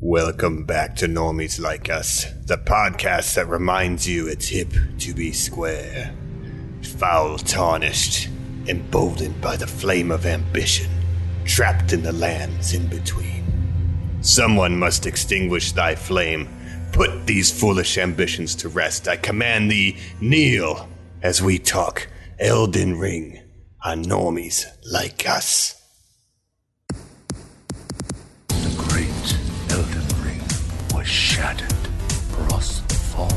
Welcome back to Normies Like Us, the podcast that reminds you it's hip to be square. Foul tarnished, emboldened by the flame of ambition, trapped in the lands in between. Someone must extinguish thy flame. Put these foolish ambitions to rest. I command thee, kneel as we talk Elden Ring on Normies Like Us. Shattered to fall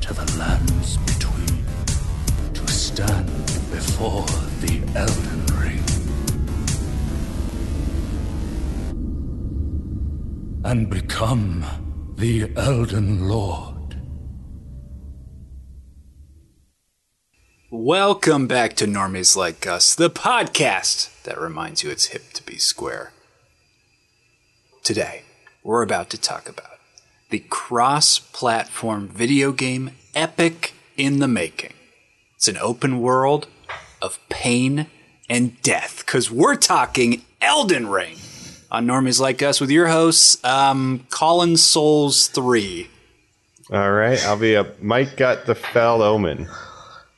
to the lands between, to stand before the Elden Ring. And become the Elden Lord. Welcome back to Normies Like Us, the podcast that reminds you it's hip to be square. Today, we're about to talk about the cross platform video game epic in the making. It's an open world of pain and death, because we're talking Elden Ring on Normies Like Us with your hosts, um, Colin Souls 3. All right, I'll be up. Mike got the fell omen.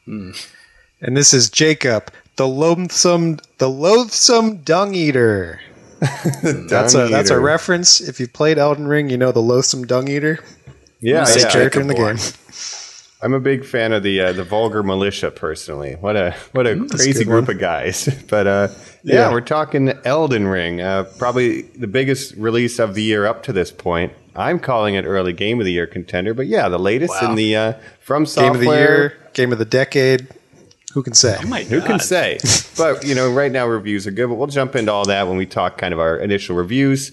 And this is Jacob, the loathsome, the loathsome dung eater. That's a that's a reference. If you've played Elden Ring, you know the loathsome dung eater. Yeah, Best yeah. character in the game. I'm a big fan of the uh, the vulgar militia personally. What a what a crazy good group one. of guys. But uh, yeah, Yeah. we're talking Elden Ring. Uh, probably the biggest release of the year up to this point. I'm calling it early game of the year contender. But yeah, the latest Wow. in the uh, from Game of the year, game of the decade. Who can say? My Who can say? but you know, right now reviews are good. But we'll jump into all that when we talk kind of our initial reviews.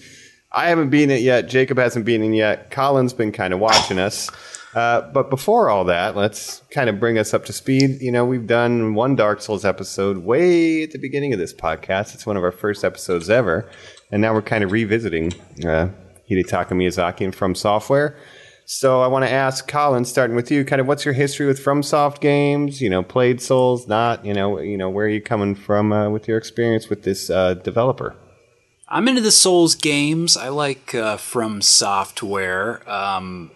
I haven't been it yet. Jacob hasn't been in yet. Colin's been kind of watching us. Uh, but before all that, let's kind of bring us up to speed. You know, we've done one Dark Souls episode way at the beginning of this podcast. It's one of our first episodes ever, and now we're kind of revisiting uh, Hidetaka Miyazaki and From Software. So I want to ask Colin, starting with you, kind of what's your history with FromSoft games? You know, played Souls, not. You know, you know, where are you coming from uh, with your experience with this uh, developer? I'm into the Souls games. I like uh, FromSoftware. Um,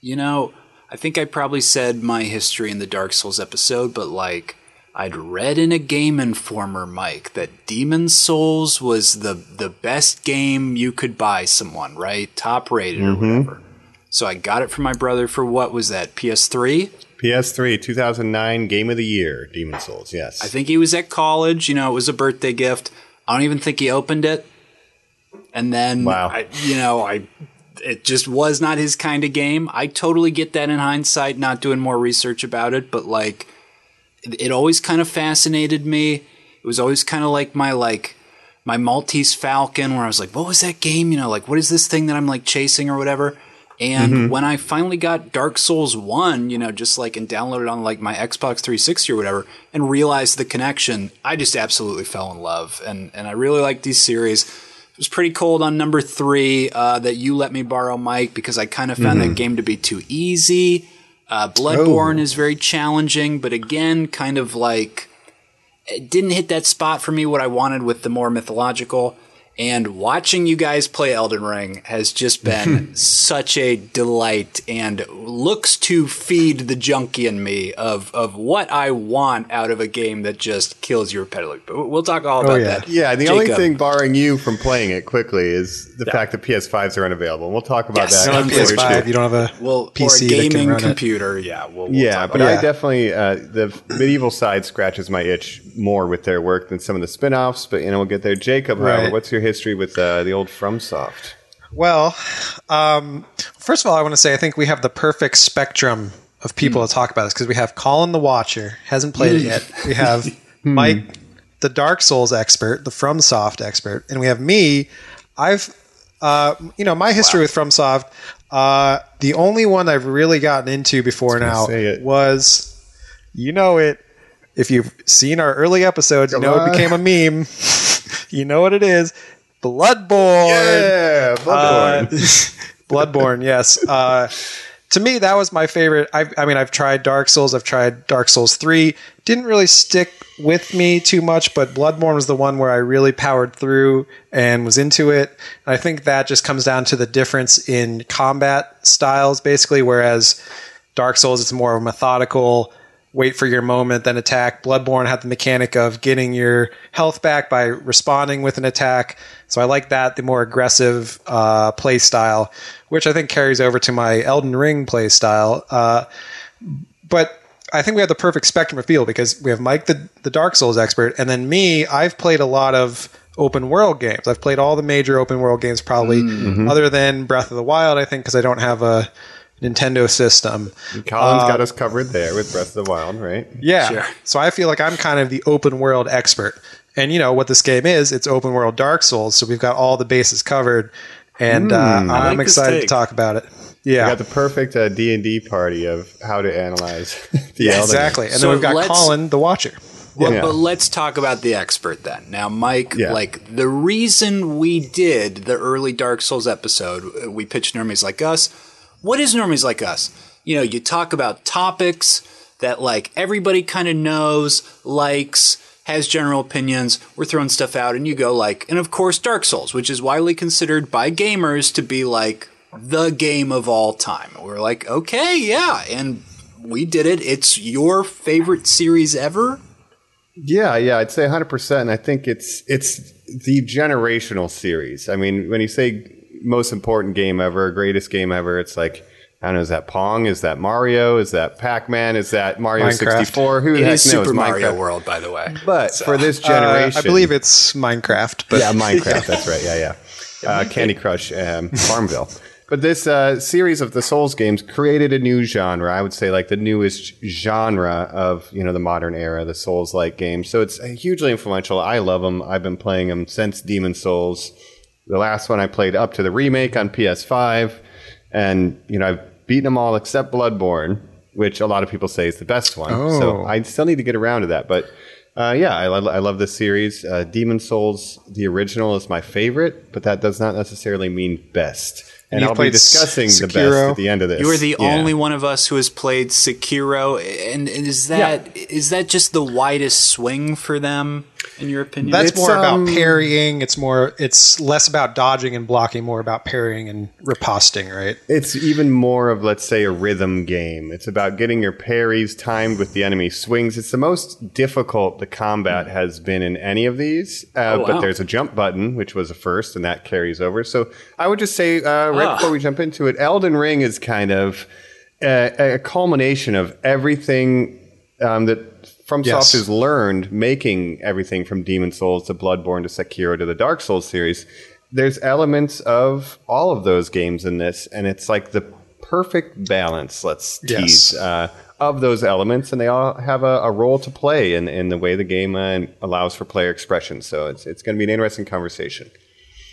you know, I think I probably said my history in the Dark Souls episode, but like I'd read in a Game Informer, Mike, that Demon Souls was the the best game you could buy someone, right? Top rated or whatever. So I got it from my brother for what was that? PS3. PS3, 2009 Game of the Year, Demon Souls. Yes, I think he was at college. You know, it was a birthday gift. I don't even think he opened it. And then, Wow. I, you know, I it just was not his kind of game. I totally get that in hindsight, not doing more research about it, but like, it, it always kind of fascinated me. It was always kind of like my like my Maltese Falcon, where I was like, what was that game? You know, like what is this thing that I'm like chasing or whatever. And when I finally got Dark Souls 1, you know, just like and downloaded on like my Xbox 360 or whatever and realized the connection, I just absolutely fell in love. And and I really like these series. It was pretty cold on number 3 uh, that you let me borrow Mike because I kind of found that game to be too easy. Uh, Bloodborne is very challenging, but again, kind of like it didn't hit that spot for me what I wanted with the more mythological. And watching you guys play Elden Ring has just been such a delight and looks to feed the junkie in me of, of what I want out of a game that just kills you repetitively. But we'll talk all about yeah. that. yeah. The only thing barring you from playing it quickly is the fact that PS5s are unavailable. We'll talk about Yes. You that. don't have Unfortunately. PS5. You don't have a well, PC or a that can gaming run it. computer. Yeah, we'll, we'll yeah, talk but about I definitely uh, the medieval side scratches my itch more with their work than some of the spin-offs. But you know, we'll get there. Jacob, however, Right. what's your history with uh, the old FromSoft? Well, um, first of all, I want to say I think we have the perfect spectrum of people to talk about this because we have Colin the Watcher, hasn't played it yet. We have Mike, the Dark Souls expert, the FromSoft expert, and we have me. I've, uh, you know, my history with FromSoft. Uh, the only one I've really gotten into before now was, you know it. If you've seen our early episodes, you know on. it became a meme. you know what it is. Bloodborne. Yeah, Uh, Bloodborne, yes. Uh, to me, that was my favorite. i I mean, I've tried Dark Souls. I've tried Dark Souls 3. Didn't really stick with me too much, but Bloodborne was the one where I really powered through and was into it. And I think that just comes down to the difference in combat styles, basically, whereas Dark Souls, it's more of a methodical, wait for your moment, then attack. Bloodborne had the mechanic of getting your health back by responding with an attack. So I like that, the more aggressive uh, play style, which I think carries over to my Elden Ring play style. Uh, but I think we have the perfect spectrum of feel because we have Mike, the, the Dark Souls expert, and then me, I've played a lot of open world games. I've played all the major open world games, probably, Mm-hmm. other than Breath of the Wild, I think, because I don't have a Nintendo system. And Colin's got us covered there with Breath of the Wild, right? Yeah. Sure. So I feel like I'm kind of the open world expert. And you know what this game is? It's open world Dark Souls. So we've got all the bases covered. And uh, I'm like excited to talk about it. We Yeah. got the perfect uh, D and D party of how to analyze the Elden Ring. exactly. And So then we've got Colin, the Watcher. Well, Yeah. but let's talk about the expert then. Now, Mike, Yeah. like the reason we did the early Dark Souls episode, uh, we pitched Normies Like Us. What is Normies Like Us? You know, you talk about topics that like everybody kind of knows, likes, has general opinions. We're throwing stuff out, and you go like, and of course, Dark Souls, which is widely considered by gamers to be like the game of all time. We're like, okay, yeah, and we did it. It's your favorite series ever. Yeah, yeah, I'd say 100%. And I think it's it's the generational series. I mean, when you say most important game ever, greatest game ever, it's like, I don't know, is that Pong? Is that Mario? Is that Pac Man? Is that Mario Minecraft. 64? Who the It heck is knows? Super Mario Minecraft. World, by the way. But for this Uh, generation. I believe it's Minecraft. But yeah, Minecraft. That's right. Yeah, yeah. Uh, Candy Crush, um, Farmville. But this uh, series of the Souls games created a new genre. I would say like the newest genre of you know the modern era, the Souls-like games. So it's hugely influential. I love them. I've been playing them since Demon Souls. The last one I played up to the remake on PS5, and you know I've beaten them all except Bloodborne, which a lot of people say is the best one. So Oh. I still need to get around to that, but. Uh, yeah, I, lo- I love this series. Uh, Demon Souls, the original, is my favorite, but that does not necessarily mean best. And you've I'll be played discussing the best at the end of this. You are the Yeah. only one of us who has played Sekiro, and, and is that is that just the widest swing for them, in your opinion? that's It's, more about um, parrying. It's more. It's less about dodging and blocking, more about parrying and riposting. Right. It's even more of, let's say, a rhythm game. It's about getting your parries timed with the enemy swings. It's the most difficult the combat has been in any of these. Uh, Oh, wow. But there's a jump button, which was a first, and that carries over. So I would just say, uh, right Ah. before we jump into it, Elden Ring is kind of a, a culmination of everything um, that FromSoft Yes. has learned making everything from Demon Souls to Bloodborne to Sekiro to the Dark Souls series. There's elements of all of those games in this, and it's like the perfect balance, let's Yes. tease, uh, of those elements, and they all have a, a role to play in, in the way the game uh, allows for player expression. So it's, it's going to be an interesting conversation.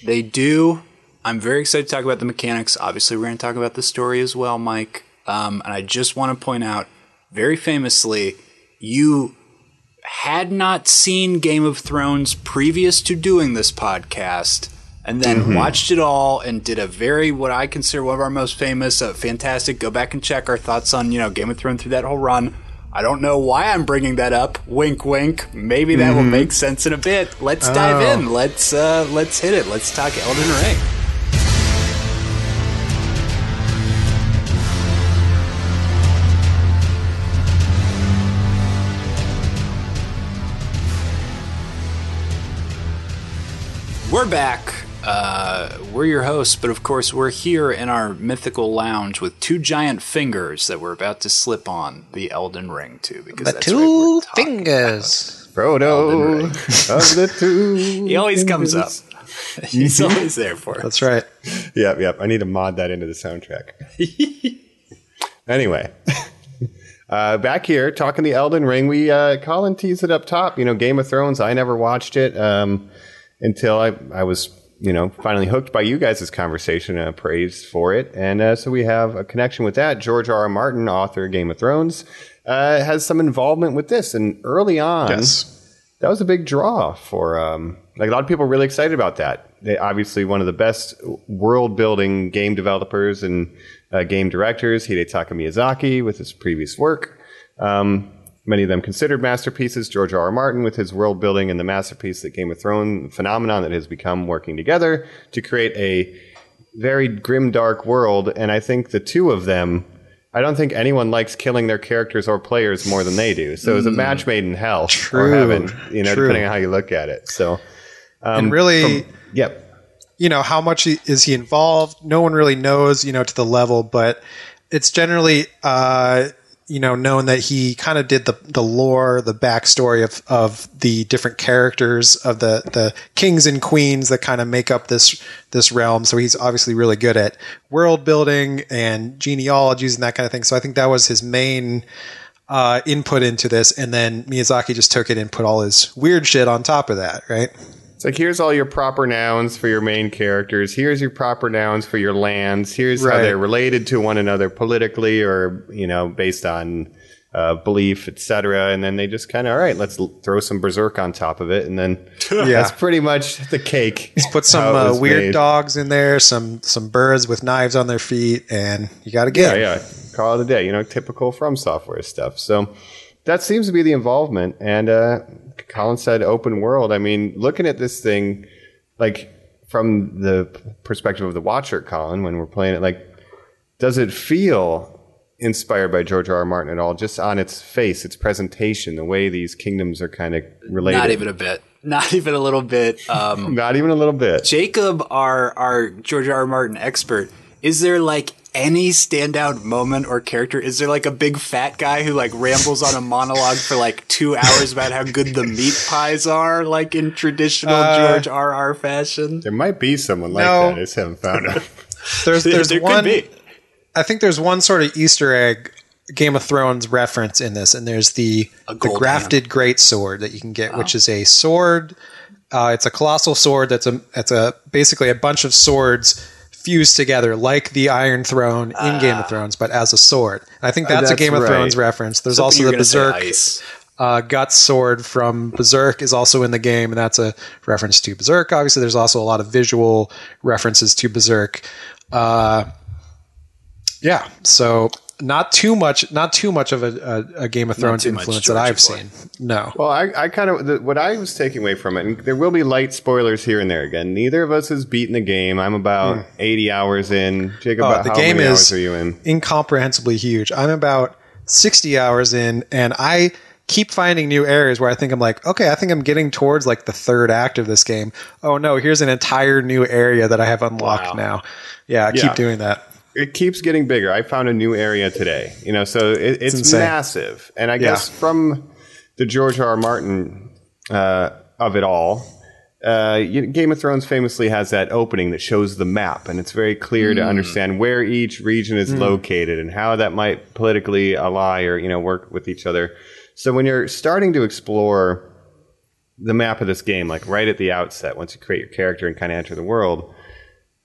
They do. I'm very excited to talk about the mechanics. Obviously, we're going to talk about the story as well, Mike. Um, and I just want to point out, very famously, you had not seen Game of Thrones previous to doing this podcast, and then watched it all and did a very what I consider one of our most famous, uh, fantastic. Go back and check our thoughts on you know Game of Thrones through that whole run. I don't know why I'm bringing that up. Wink, wink. Maybe that will make sense in a bit. Let's dive Oh. in. Let's uh, let's hit it. Let's talk Elden Ring. We're back. Uh, we're your hosts, but of course, we're here in our mythical lounge with two giant fingers that we're about to slip on the Elden Ring to. Because The that's two right, we're fingers. Frodo of the two. He always comes up. He's always there for us. That's right. Yep, yep. I need to mod that into the soundtrack. anyway, uh, back here talking the Elden Ring. We uh, Colin teased it up top. You know, Game of Thrones. I never watched it um, until I I was you know finally hooked by you guys' conversation and praised for it. And uh, so we have a connection with that. George R. R. Martin, author of Game of Thrones, uh, has some involvement with this. And early on, Yes. that was a big draw for um, like a lot of people really excited about that. They obviously one of the best world building game developers and uh, game directors, Hidetaka Miyazaki, with his previous work. Um, many of them considered masterpieces. George R. R. Martin with his world building and the masterpiece that Game of Thrones phenomenon that has become working together to create a very grim, dark world. And I think the two of them, I don't think anyone likes killing their characters or players more than they do. So it's a match made in hell or True. heaven, you know, True. depending on how you look at it. So, um, and really, yep. you know, how much is he involved? No one really knows, you know, to the level, but it's generally, uh, you know, known that he kind of did the, the lore, the backstory of, of the different characters of the, the kings and queens that kind of make up this, this realm. So he's obviously really good at world building and genealogies and that kind of thing. So I think that was his main, uh, input into this. And then Miyazaki just took it and put all his weird shit on top of that, right? It's like here's all your proper nouns for your main characters. Here's your proper nouns for your lands. Here's how they're related to one another politically, or you know, based on uh, belief, etc. And then they just kind of all right, let's l- throw some berserk on top of it, and then Yeah. that's pretty much the cake. Let's put some uh, weird made. dogs in there, some some birds with knives on their feet, and you got to Yeah, get it. yeah. Call it a day. You know, typical FromSoftware stuff. So that seems to be the involvement. And uh, Colin said open world. I mean, looking at this thing, like from the perspective of the watcher, Colin, when we're playing it, like, does it feel inspired by George R. R. Martin at all? Just on its face, its presentation, the way these kingdoms are kind of related. Not even a bit. Not even a little bit. Um, Not even a little bit. Jacob, our our George R. R. Martin expert, is there like any standout moment or character? Is there like a big fat guy who like rambles on a monologue for like two hours about how good the meat pies are, like in traditional Uh, George R. R. fashion? There might be someone like No. that. I just haven't found out. There's there's there one. could be. I think there's one sort of Easter egg Game of Thrones reference in this, and there's the the gold grafted great sword that you can get, which is a sword. Uh, it's a colossal sword that's a that's a basically a bunch of swords fused together like the Iron Throne in Game of Thrones, but as a sword. And I think that's, a that's Game of. Thrones reference. There's Something also the Berserk uh, Guts sword from Berserk is also in the game, and that's a reference to Berserk. Obviously, there's also a lot of visual references to Berserk. Uh, yeah, so not too much, not too much of a, a, a Game of Thrones influence that I've boy. seen. No, Well, I, I kind of what I was taking away from it, and there will be light spoilers here and there. Again, neither of us has beaten the game. I'm about hmm. 80 hours in. Jacob, oh, about the how game many is hours are you in? incomprehensibly huge. I'm about 60 hours in, and I keep finding new areas where I think I'm like, okay, I think I'm getting towards like the third act of this game. Oh no, here's an entire new area that I have unlocked Wow. now. Yeah, I Yeah. keep doing that. It keeps getting bigger. I found a new area today. You know, so it, it's, insane. massive. And I guess from the George R. R. Martin uh, of it all. Uh, you- Game of Thrones famously has that opening that shows the map, and it's very clear Hmm. to understand where each region is located and how that might politically ally or you know work with each other. So when you're starting to explore the map of this game, like right at the outset, once you create your character and kind of enter the world,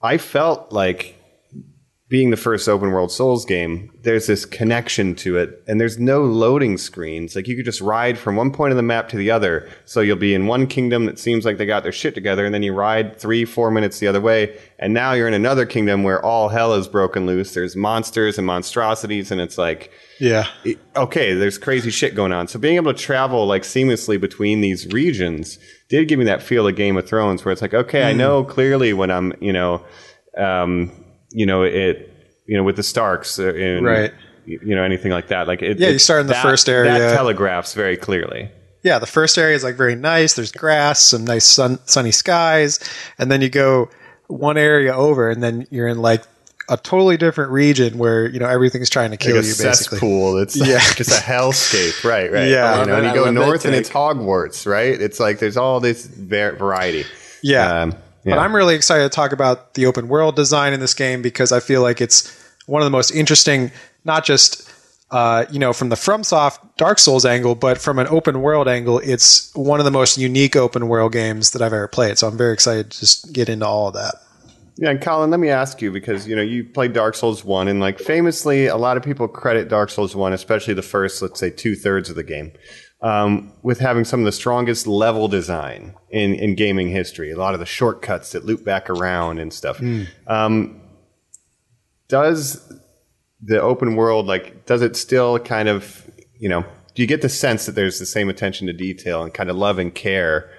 I felt like being the first open world Souls game, there's this connection to it, and there's no loading screens. Like you could just ride from one point of the map to the other. So you'll be in one kingdom that seems like they got their shit together, and then you ride three, four minutes the other way, and now you're in another kingdom where all hell is broken loose. There's monsters and monstrosities, and it's like Yeah. okay, there's crazy shit going on. So being able to travel like seamlessly between these regions did give me that feel of Game of Thrones, where it's like, okay, Hmm. I know clearly when I'm, you know, um, you know, it, you know, with the Starks, uh, and, Right. You know, anything like that. Like, it, Yeah, you start in the that- first area. That telegraphs very clearly. Yeah, the first area is like very nice. There's grass, some nice sun, sunny skies, and then you go one area over, and then you're in like a totally different region where you know everything's trying to kill Like a you. Basically, cesspool. It's Yeah. just a hellscape. Right, right. Yeah. You know, and you go love that north and it's Hogwarts, right? It's like there's all this var- variety. yeah. Um, But. I'm really excited to talk about the open world design in this game because I feel like it's one of the most interesting, not just uh, you know from the FromSoft Dark Souls angle, but from an open world angle, it's one of the most unique open world games that I've ever played. So I'm very excited to just get into all of that. Yeah, and Colin, let me ask you because you know you played Dark Souls one, and like famously, a lot of people credit Dark Souls one, especially the first, let's say, two thirds of the game, um, with having some of the strongest level design in, in gaming history. A lot of the shortcuts that loop back around and stuff. Um, does the open world like does it still kind of you know do you get the sense that there's the same attention to detail and kind of love and care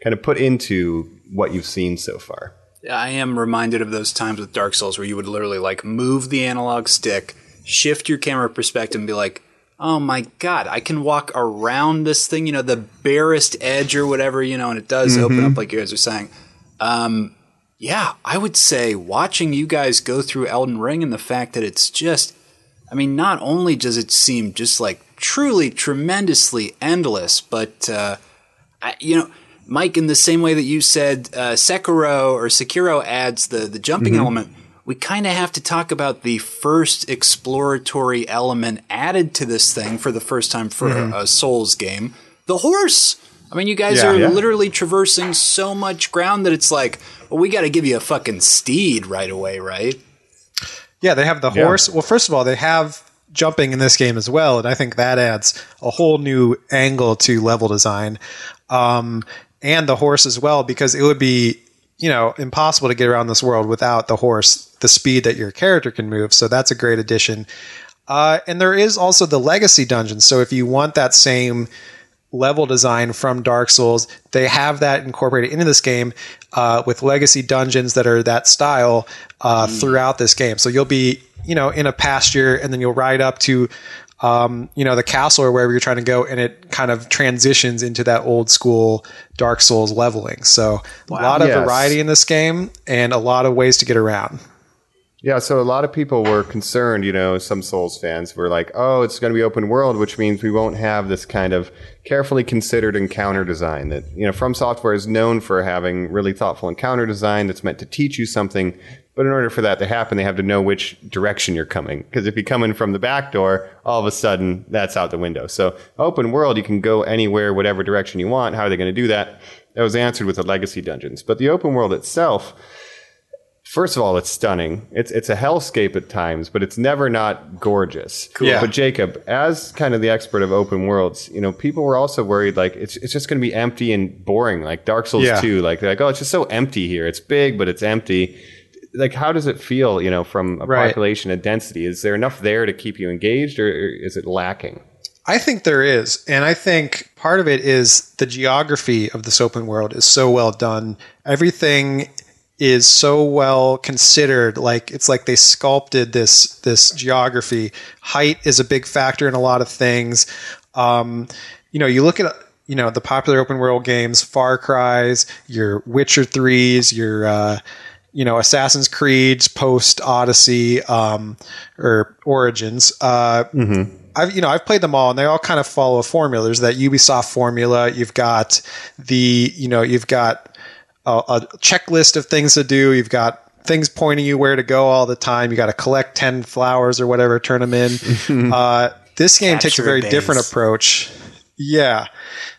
kind of put into what you've seen so far? I am reminded of those times with Dark Souls where you would literally like move the analog stick, shift your camera perspective, and be like, "Oh my god, I can walk around this thing." You know, the barest edge or whatever. You know, and it does open up like you guys are saying. Um, yeah, I would say watching you guys go through Elden Ring and the fact that it's just, I mean, not only does it seem just like truly tremendously endless, but uh, I, you know, Mike, in the same way that you said uh, Sekiro or Sekiro adds the the jumping element, we kind of have to talk about the first exploratory element added to this thing for the first time for a Souls game: the horse. I mean, you guys Yeah. are Yeah. literally traversing so much ground that it's like, well, we got to give you a fucking steed right away, right? Yeah, they have the Yeah. horse. Well, first of all, they have jumping in this game as well, and I think that adds a whole new angle to level design, um, and the horse as well, because it would be you know impossible to get around this world without the horse, the speed that your character can move. So that's a great addition. Uh, and there is also the legacy dungeon. So if you want that same level design from Dark Souls. They have that incorporated into this game uh, with legacy dungeons that are that style uh, throughout this game. So you'll be, you know, in a pasture, and then you'll ride up to, um, you know, the castle or wherever you're trying to go, and it kind of transitions into that old school Dark Souls leveling. So a lot of Yes. variety in this game, and a lot of ways to get around. Yeah, so a lot of people were concerned, you know, some Souls fans were like, oh, it's going to be open world, which means we won't have this kind of carefully considered encounter design that, you know, From Software is known for having really thoughtful encounter design that's meant to teach you something. But in order for that to happen, they have to know which direction you're coming. Because if you come in from the back door, all of a sudden that's out the window. So open world, you can go anywhere, whatever direction you want. How are they going to do that? That was answered with the legacy dungeons. But the open world itself, First of all, it's stunning. It's it's a hellscape at times, but it's never not gorgeous. Cool. Yeah. But Jacob, as kind of the expert of open worlds, you know, people were also worried like it's it's just going to be empty and boring, like Dark Souls Yeah. 2. Like they're like, oh, it's just so empty here. It's big, but it's empty. Like, how does it feel? You know, from a Right. population and density, is there enough there to keep you engaged, or, or is it lacking? I think there is. And I think part of it is the geography of this open world is so well done. Everything is so well considered. Like it's like they sculpted this this geography. Height is a big factor in a lot of things. Um, you know, you look at you know the popular open world games, Far Cry's, your Witcher threes, your uh, you know Assassin's Creed's post Odyssey um, or Origins. Uh, I've you know I've played them all, and they all kind of follow a formula. There's that Ubisoft formula. You've got the you know you've got a, a checklist of things to do. You've got things pointing you where to go all the time. You got to collect ten flowers or whatever, turn them in. uh, this game takes a very a different approach. Yeah,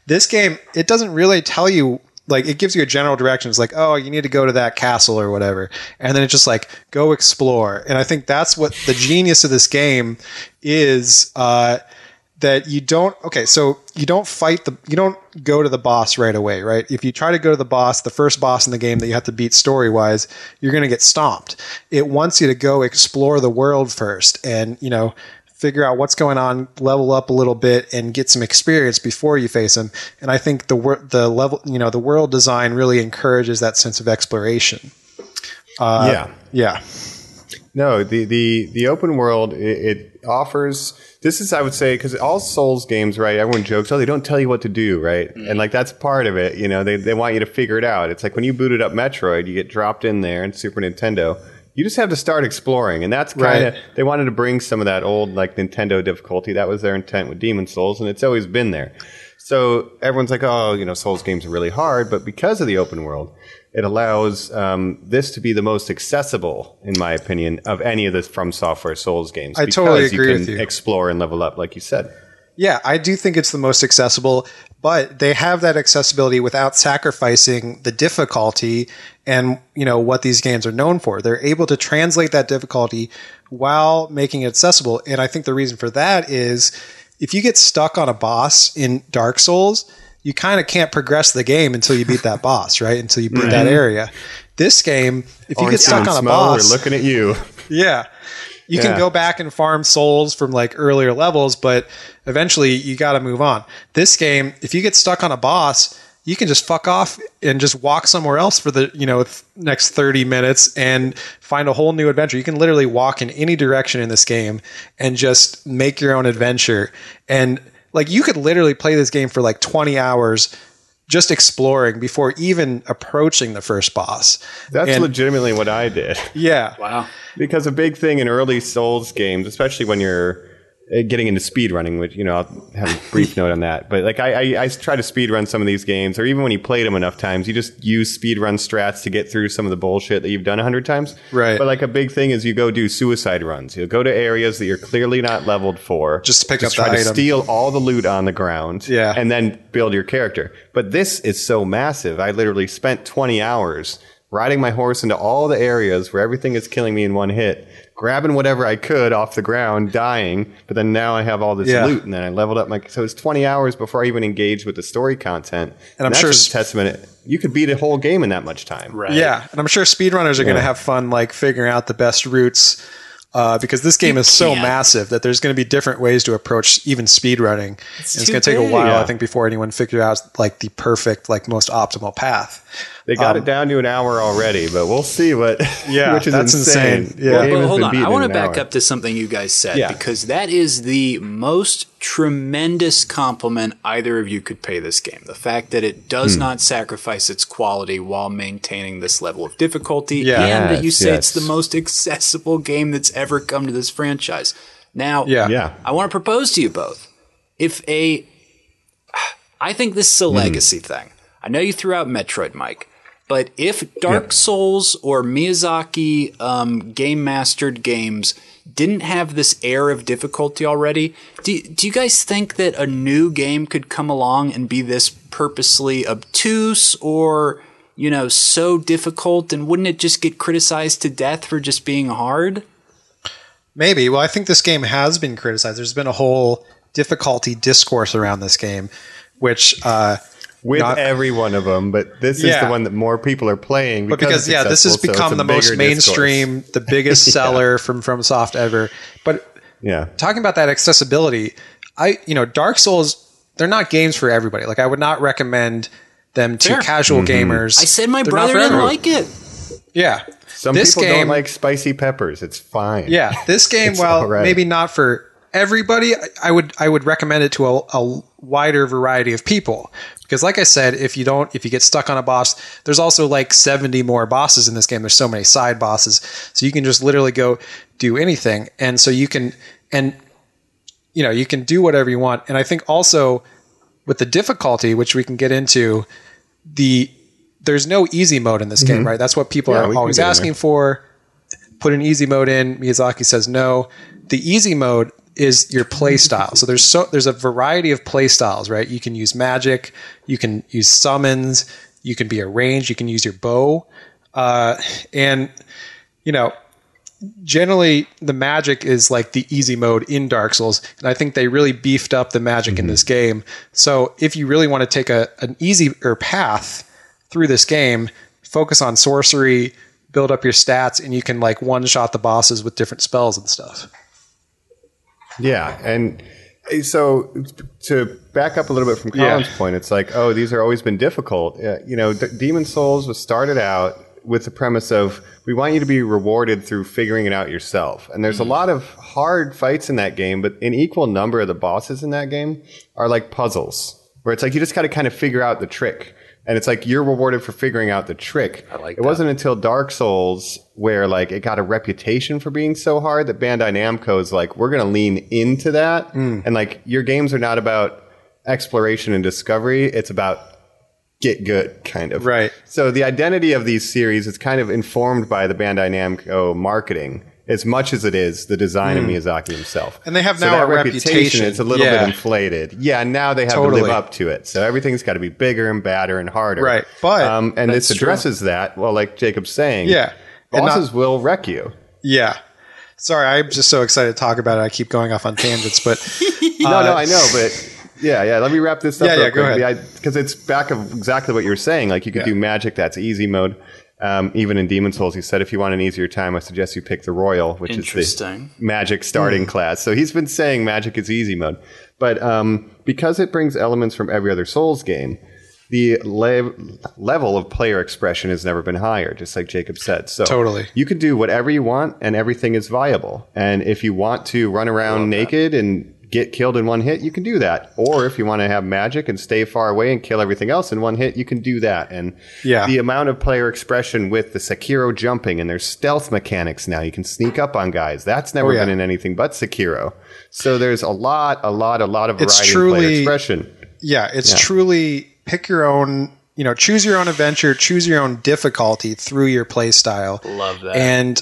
this game it doesn't really tell you like it gives you a general direction. It's like, oh, you need to go to that castle or whatever, and then it's just like go explore. And I think that's what the genius of this game is. Uh, that you don't okay so you don't fight the you don't go to the boss right away right if you try to go to the boss the first boss in the game that you have to beat story wise you're going to get stomped it wants you to go explore the world first and you know figure out what's going on level up a little bit and get some experience before you face them and i think the wor- the level you know the world design really encourages that sense of exploration uh, yeah. yeah No, the the the open world it, it offers. This is, I would say, because all Souls games, right? Everyone jokes, oh, they don't tell you what to do, right? And like that's part of it. You know, they they want you to figure it out. It's like when you booted up Metroid, you get dropped in there in Super Nintendo. You just have to start exploring, and that's kind of Right. they wanted to bring some of that old like Nintendo difficulty. That was their intent with Demon Souls, and it's always been there. So everyone's like, oh, you know, Souls games are really hard, but because of the open world, it allows um, this to be the most accessible, in my opinion, of any of the From Software Souls games. I totally because agree you can with you. Explore and level up, like you said. Yeah, I do think it's the most accessible, but they have that accessibility without sacrificing the difficulty and, you know, what these games are known for. They're able to translate that difficulty while making it accessible. And I think the reason for that is if you get stuck on a boss in Dark Souls, you kind of can't progress the game until you beat that boss, right? Until you beat that mm-hmm. area. This game, if you get stuck on a boss, We're looking at you. yeah. You Yeah. can go back and farm souls from like earlier levels, but eventually you got to move on. This game, if you get stuck on a boss, you can just fuck off and just walk somewhere else for the, you know, th- next 30 minutes and find a whole new adventure. You can literally walk in any direction in this game and just make your own adventure. And like you could literally play this game for like 20 hours just exploring before even approaching the first boss. That's And- legitimately what I did. Yeah. Wow. Because a big thing in early Souls games, especially when you're Uh, getting into speed running, which you know I'll have a brief note on that. But like I, I, I try to speed run some of these games, or even when you played them enough times, you just use speed run strats to get through some of the bullshit that you've done a hundred times. Right. But like a big thing is you go do suicide runs. You go to areas that you're clearly not leveled for, Just to pick up the try to item. steal all the loot on the ground, Yeah. and then build your character. But this is so massive. I literally spent 20 hours riding my horse into all the areas where everything is killing me in one hit, grabbing whatever I could off the ground, dying. But then now I have all this Yeah. loot, and then I leveled up my. So it's 20 hours before I even engaged with the story content. And I'm that's sure just s- a testament. You could beat a whole game in that much time. Right. Yeah, and I'm sure speedrunners are going to have fun like figuring out the best routes uh, because this game is so can't. massive that there's going to be different ways to approach even speedrunning. And It's going to take a while, Yeah. I think, before anyone figures out like the perfect, like most optimal path. They got it down to an hour already, but we'll see what. Yeah, which is that's insane. insane. Yeah. The Well, Well, hold on. I want to back hour. up to something you guys said Yeah. because that is the most tremendous compliment either of you could pay this game. The fact that it does Hmm. not sacrifice its quality while maintaining this level of difficulty, Yeah. and that you Yes, say it's the most accessible game that's ever come to this franchise. Now, Yeah. Yeah. I want to propose to you both. If a, I think this is a legacy thing. I know you threw out Metroid, Mike, but if Dark. Souls or Miyazaki um, game mastered games didn't have this air of difficulty already, do, do you guys think that a new game could come along and be this purposely obtuse or, you know, so difficult? And wouldn't it just get criticized to death for just being hard? Maybe. Well, I think this game has been criticized. There's been a whole difficulty discourse around this game, which. Uh, with Not- every one of them, but this is the one that more people are playing. but because yeah, this has successful, so become the most bigger mainstream, the biggest seller from FromSoft ever. But. Yeah, talking about that accessibility, I you know Dark Souls they're not games for everybody. Like I would not recommend them to Fair. casual mm-hmm. gamers. I said my They're brother didn't like it. Yeah, some this people game, don't like spicy peppers. It's fine. yeah, this game. Well, all right. maybe not for everybody. I- I would I would recommend it to a, a wider variety of people because, like I said, if you don't if you get stuck on a boss, there's also like 70 more bosses in this game. There's so many side bosses, so you can just literally go do anything, and so you can and you know you can do whatever you want. And I think also with the difficulty, which we can get into, the there's no easy mode in this game, right? That's what people Mm-hmm. Yeah, are always asking for. Put an easy mode in. Miyazaki says no. The easy mode is your play style. So there's so there's a variety of play styles, right? You can use magic, you can use summons, you can be a range, you can use your bow, uh, and you know generally the magic is like the easy mode in Dark Souls, and I think they really beefed up the magic in this game. So if you really want to take a an easier path through this game, focus on sorcery, build up your stats, and you can like one shot the bosses with different spells and stuff. Yeah, and so to back up a little bit from Colin's Yeah. point, it's like, oh, these are always been difficult. Uh, you know, D- Demon Souls was started out with the premise of we want you to be rewarded through figuring it out yourself. And there's a lot of hard fights in that game, but an equal number of the bosses in that game are like puzzles, where it's like you just got to kind of figure out the trick. And it's like you're rewarded for figuring out the trick. I like it that. wasn't until Dark Souls where like it got a reputation for being so hard that Bandai Namco is like, we're going to lean into that. And like your games are not about exploration and discovery. It's about get good kind of. Right. So the identity of these series is kind of informed by the Bandai Namco marketing as much as it is the design of Miyazaki himself. And they have So now a reputation. It's a little Yeah. bit inflated. Yeah, now they have to live up to it. So everything's got to be bigger and badder and harder. Right. But- um, and this That's true. addresses that. Well, like Jacob's saying, Yeah. And not- bosses will wreck you. Yeah. Sorry, I'm just so excited to talk about it. I keep going off on tangents, but no, no, I know, but yeah, yeah. Let me wrap this up. Yeah, real yeah, go quick. ahead. Because it's back of exactly what you're saying. Like you could Yeah. do magic. That's easy mode. Um, even in Demon Souls, he said if you want an easier time, I suggest you pick the Royal, which is the magic starting Hmm. class. So he's been saying magic is easy mode. But um, because it brings elements from every other Souls game, the le- level of player expression has never been higher, just like Jacob said. So Totally. you can do whatever you want, and everything is viable. And if you want to run around naked and get killed in one hit, you can do that. Or if you want to have magic and stay far away and kill everything else in one hit, you can do that. And Yeah. the amount of player expression with the Sekiro jumping and there's stealth mechanics now. You can sneak up on guys. That's never Oh, yeah. been in anything but Sekiro. So there's a lot, a lot, a lot of variety It's truly- expression. yeah, it's Yeah. truly pick your own. You know, choose your own adventure, choose your own difficulty through your play style. Love that. And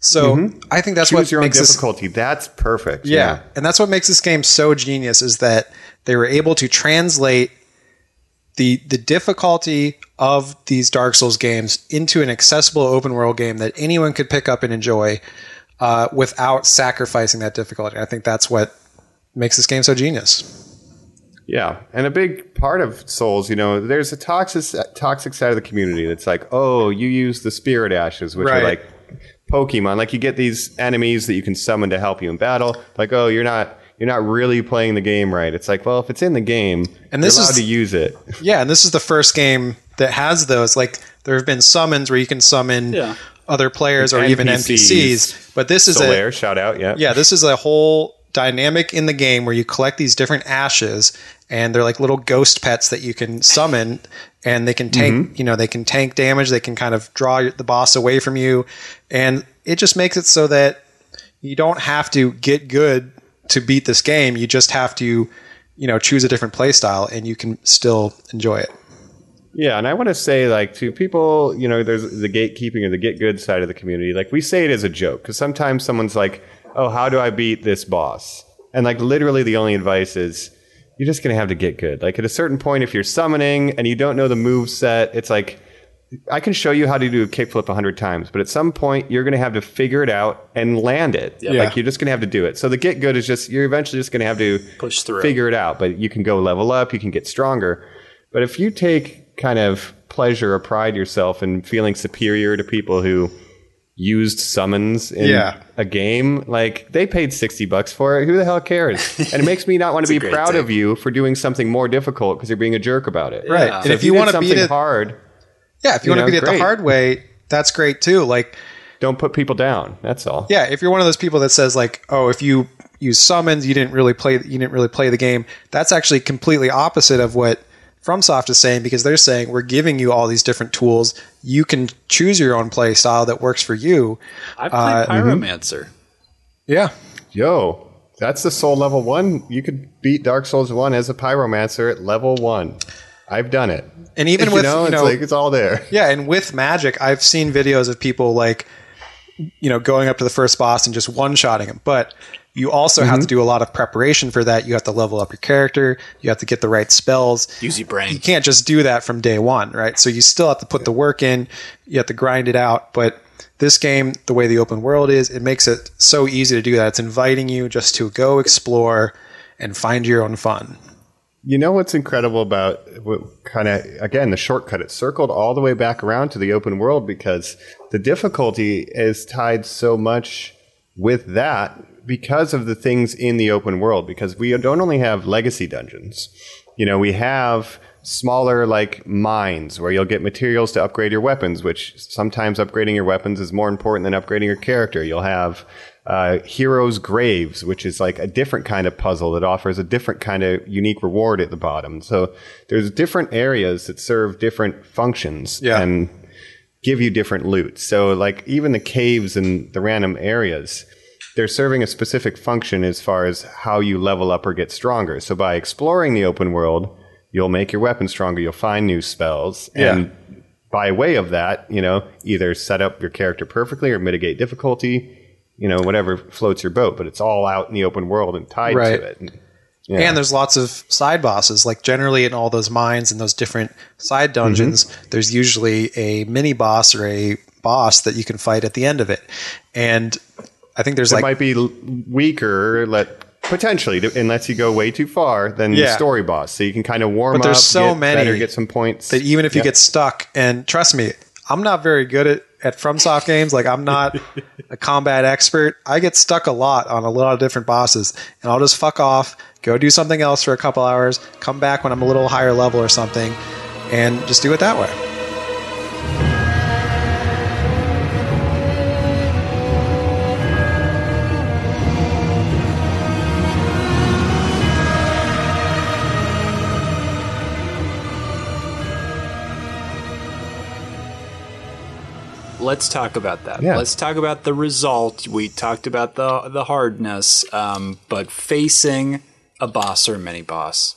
so I think that's Mm-hmm. Choose what your own makes this difficulty. That's perfect. Yeah. And that's what makes this game so genius is that they were able to translate the the difficulty of these Dark Souls games into an accessible open world game that anyone could pick up and enjoy uh, without sacrificing that difficulty. I think that's what makes this game so genius. Yeah, and a big part of Souls, you know, there's a toxic toxic side of the community that's like, oh, you use the spirit ashes, which Right. are like Pokemon. Like you get these enemies that you can summon to help you in battle. Like, oh, you're not you're not really playing the game right. It's like, well, if it's in the game, And this you're allowed is- to use it. Yeah, and this is the first game that has those. Like there have been summons where you can summon Yeah. other players or Like even NPCs. NPCs, but this is a shout out, yeah, Yeah, this is a whole dynamic in the game where you collect these different ashes and they're like little ghost pets that you can summon and they can tank, mm-hmm. you know, they can tank damage, they can kind of draw the boss away from you and it just makes it so that you don't have to get good to beat this game. You just have to, you know, choose a different playstyle and you can still enjoy it. Yeah, and I want to say, like, to people, you know, there's the gatekeeping or the get good side of the community. Like, we say it as a joke because sometimes someone's like, "Oh, how do I beat this boss?" And like, literally, the only advice is you're just gonna have to get good. Like, at a certain point, if you're summoning and you don't know the move set, it's like I can show you how to do a kickflip a hundred times, but at some point, you're gonna have to figure it out and land it. Yeah. Like, you're just gonna have to do it. So the get good is just you're eventually just gonna have to Push through. figure it out. But you can go level up, you can get stronger. But if you take kind of pleasure or pride yourself in feeling superior to people who used summons in Yeah. a game, like they paid 60 bucks for it. Who the hell cares? and it makes me not want to be proud take. of you for doing something more difficult because you're being a jerk about it. Right. Yeah. And So if, you, did want to something beat it, hard, yeah, if you, you want to know, beat it the hard way, that's great too. Like, don't put people down. That's all. yeah, if you're one of those people that says like, oh, if you use summons, you didn't really play, you didn't really play the game. That's actually completely opposite of what FromSoft is saying because they're saying we're giving you all these different tools. You can choose your own play style that works for you. I played Uh, Pyromancer. Yeah, Yo, that's the soul level one. You could beat Dark Souls 1 as a pyromancer at level one. I've done it. and even you with know, you it's know, like it's all there. Yeah, and with magic, I've seen videos of people like, you know, going up to the first boss and just one shotting him. But you also have to mm-hmm. do a lot of preparation for that. You have to level up your character. You have to get the right spells. Use your brain. You can't just do that from day one, right? So you still have to put the work in. You have to grind it out. But this game, the way the open world is, it makes it so easy to do that. It's inviting you just to go explore and find your own fun. You know what's incredible about kind of again the shortcut? It circled all the way back around to the open world because the difficulty is tied so much with that because of the things in the open world. Because we don't only have legacy dungeons, you know, we have smaller like mines where you'll get materials to upgrade your weapons, which sometimes upgrading your weapons is more important than upgrading your character. You'll have uh, heroes' graves, which is like a different kind of puzzle that offers a different kind of unique reward at the bottom. So there's different areas that serve different functions Yeah. and give you different loot. So like even the caves and the random areas, they're serving a specific function as far as how you level up or get stronger. So by exploring the open world, you'll make your weapon stronger, you'll find new spells, and by way of that, you know, either set up your character perfectly or mitigate difficulty, you know, whatever floats your boat, but it's all out in the open world and tied Right. to it. And, yeah. And there's lots of side bosses. Like generally in all those mines and those different side mm-hmm. dungeons, there's usually a mini boss or a boss that you can fight at the end of it. And I think there's it like might be weaker, let potentially, unless you go way too far than the story boss. So you can kind of warm But there's up, so get many better, get some points. that even if you get stuck, and trust me, I'm not very good at, at FromSoft games. Like I'm not a combat expert. I get stuck a lot on a lot of different bosses, and I'll just fuck off, go do something else for a couple hours, come back when I'm a little higher level or something, and just do it that way. Let's talk about that. Yeah. Let's talk about the result. We talked about the the hardness, um, but facing a boss or mini boss,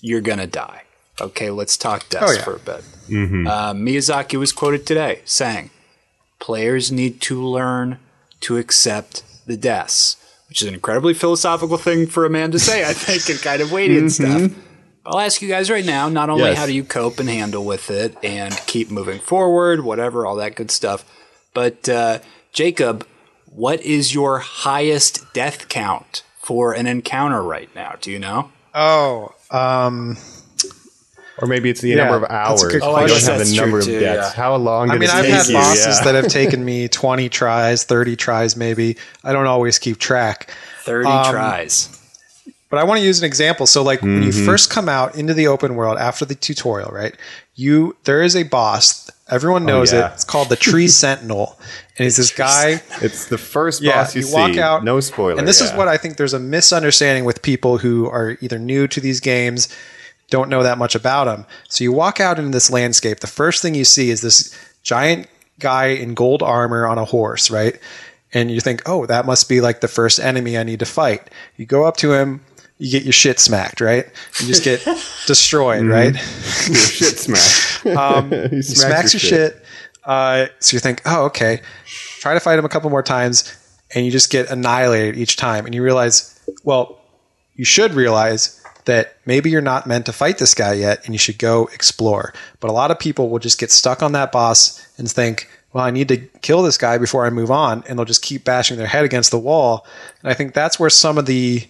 you're gonna die. Okay, let's talk deaths Oh, yeah. for a bit. Uh, Miyazaki was quoted today saying, "Players need to learn to accept the deaths," which is an incredibly philosophical thing for a man to say. I think, and kind of weighty and stuff. I'll ask you guys right now, not only Yes. how do you cope and handle with it and keep moving forward, whatever, all that good stuff, but uh, Jacob, what is your highest death count for an encounter right now? Do you know? Oh, um, or maybe it's the Yeah, number of that's a hours. good You question. don't have That's the number of too, deaths. yeah. How long? I did mean, it I've had you? bosses Yeah. that have taken me 20 tries, 30 tries, maybe. I don't always keep track. 30 Um, tries. But I want to use an example. So, like when you Mm-hmm. first come out into the open world after the tutorial, right? You there is a boss. Everyone knows Oh, yeah. it. It's called the Tree Sentinel, and he's this guy. It's the first Yeah, boss you, you see. walk out, no spoiler. And this is what I think there's a misunderstanding with people who are either new to these games, don't know that much about them. So you walk out into this landscape. The first thing you see is this giant guy in gold armor on a horse, right? And you think, oh, that must be like the first enemy I need to fight. You go up to him, you get your shit smacked, right? You just get destroyed, Mm-hmm. right? Your shit smack. Um, he he smacks your shit. Uh, so you think, oh, okay. Try to fight him a couple more times, and you just get annihilated each time. And you realize, well, you should realize that maybe you're not meant to fight this guy yet, and you should go explore. But a lot of people will just get stuck on that boss and think, well, I need to kill this guy before I move on, and they'll just keep bashing their head against the wall. And I think that's where some of the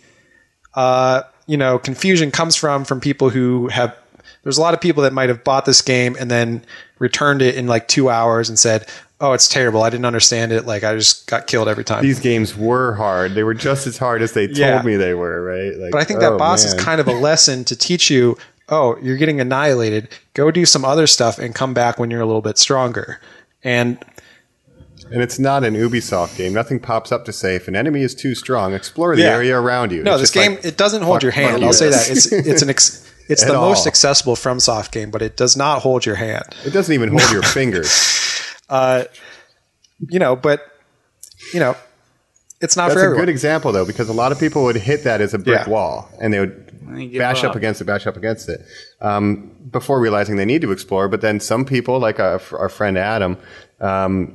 uh, you know, confusion comes from from people who have. There's a lot of people that might have bought this game and then returned it in like two hours and said, "Oh, it's terrible. I didn't understand it. Like I just got killed every time." These games were hard. They were just as hard as they told Yeah. me they were, right? Like, but I think that oh, boss man. is kind of a lesson to teach you. Oh, you're getting annihilated. Go do some other stuff and come back when you're a little bit stronger. And And it's not an Ubisoft game. Nothing pops up to say if an enemy is too strong, explore the Yeah. area around you. no, It's this game like, it doesn't hold fuck- your hand. I'll say that it's it's an ex, it's At the most all. accessible FromSoft game, but it does not hold your hand. It doesn't even hold your fingers. You know, but you know, it's not That's for a everyone. good example though, because a lot of people would hit that as a brick Yeah. wall, and they would bash up. up. against it, bash up against it, um, before realizing they need to explore. But then some people, like our, our friend Adam, um,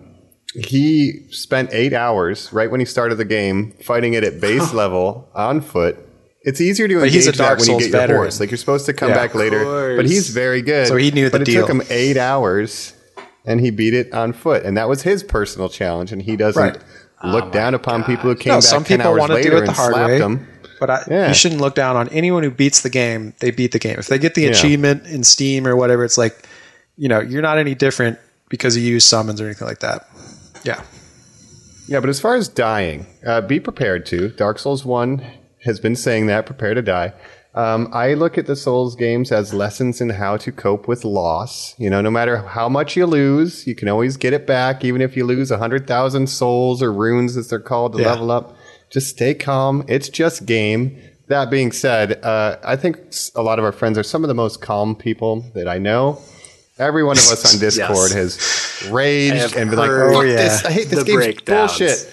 he spent eight hours right when he started the game fighting it at base level on foot. It's easier to engage he's a that Dark when you Souls get your veteran. horse. Like you're supposed to come Yeah. back later, course. but he's very good. So he knew the but deal. it took him eight hours, and he beat it on foot, and that was his personal challenge. And he doesn't Right. look oh down upon people who came No, back some 10 people hours want to later do it the and hard way. them. But I, Yeah. you shouldn't look down on anyone who beats the game. They beat the game. If they get the Yeah. achievement in Steam or whatever, it's like, you know, you're not any different because you use summons or anything like that. Yeah. Yeah, but as far as dying, uh, be prepared to. Dark Souls 1 has been saying that, prepare to die. Um, I look at the Souls games as lessons in how to cope with loss. You know, no matter how much you lose, you can always get it back, even if you lose 100,000 souls or runes, as they're called, to Yeah. level up. Just stay calm. It's just game. That being said, uh, I think a lot of our friends are some of the most calm people that I know. Every one of us on Discord has raged and been like, "Fuck yeah. this! I hate this breakdowns. bullshit."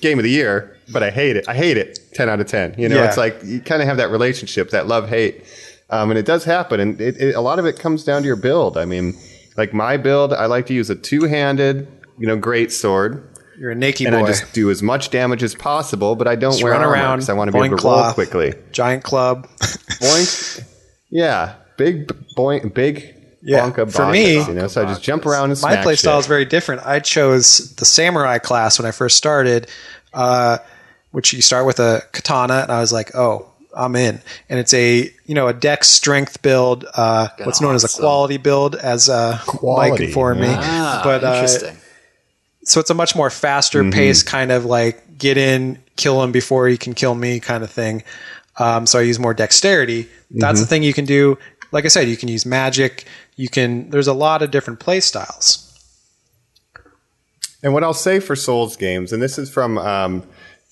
Game of the year, but I hate it. I hate it. Ten out of ten. You know, Yeah. it's like you kind of have that relationship, that love hate, um, and it does happen. And it, it, a lot of it comes down to your build. I mean, like my build, I like to use a two-handed, you know, great sword, You're a naked and boy. I just do as much damage as possible. But I don't Just wear run armor around, 'cause I want to be able to roll quickly. Giant club. Boink. Yeah, big boink, big Yeah. Blanca For Bacchus, me- you know, so I just jump around and my smack play style is very different. I chose the samurai class when I first started, uh, which you start with a katana, and I was like, oh, I'm in. And it's a you know a dex strength build, uh, what's known as a quality build, as uh, Mike Quality, informed me. Ah, but uh, so it's a much more faster Mm-hmm. paced kind of like get in, kill him before he can kill me kind of thing. Um, so I use more dexterity. That's Mm-hmm. the thing you can do. Like I said, you can use magic. You can. There's a lot of different play styles. And what I'll say for Souls games, and this is from um,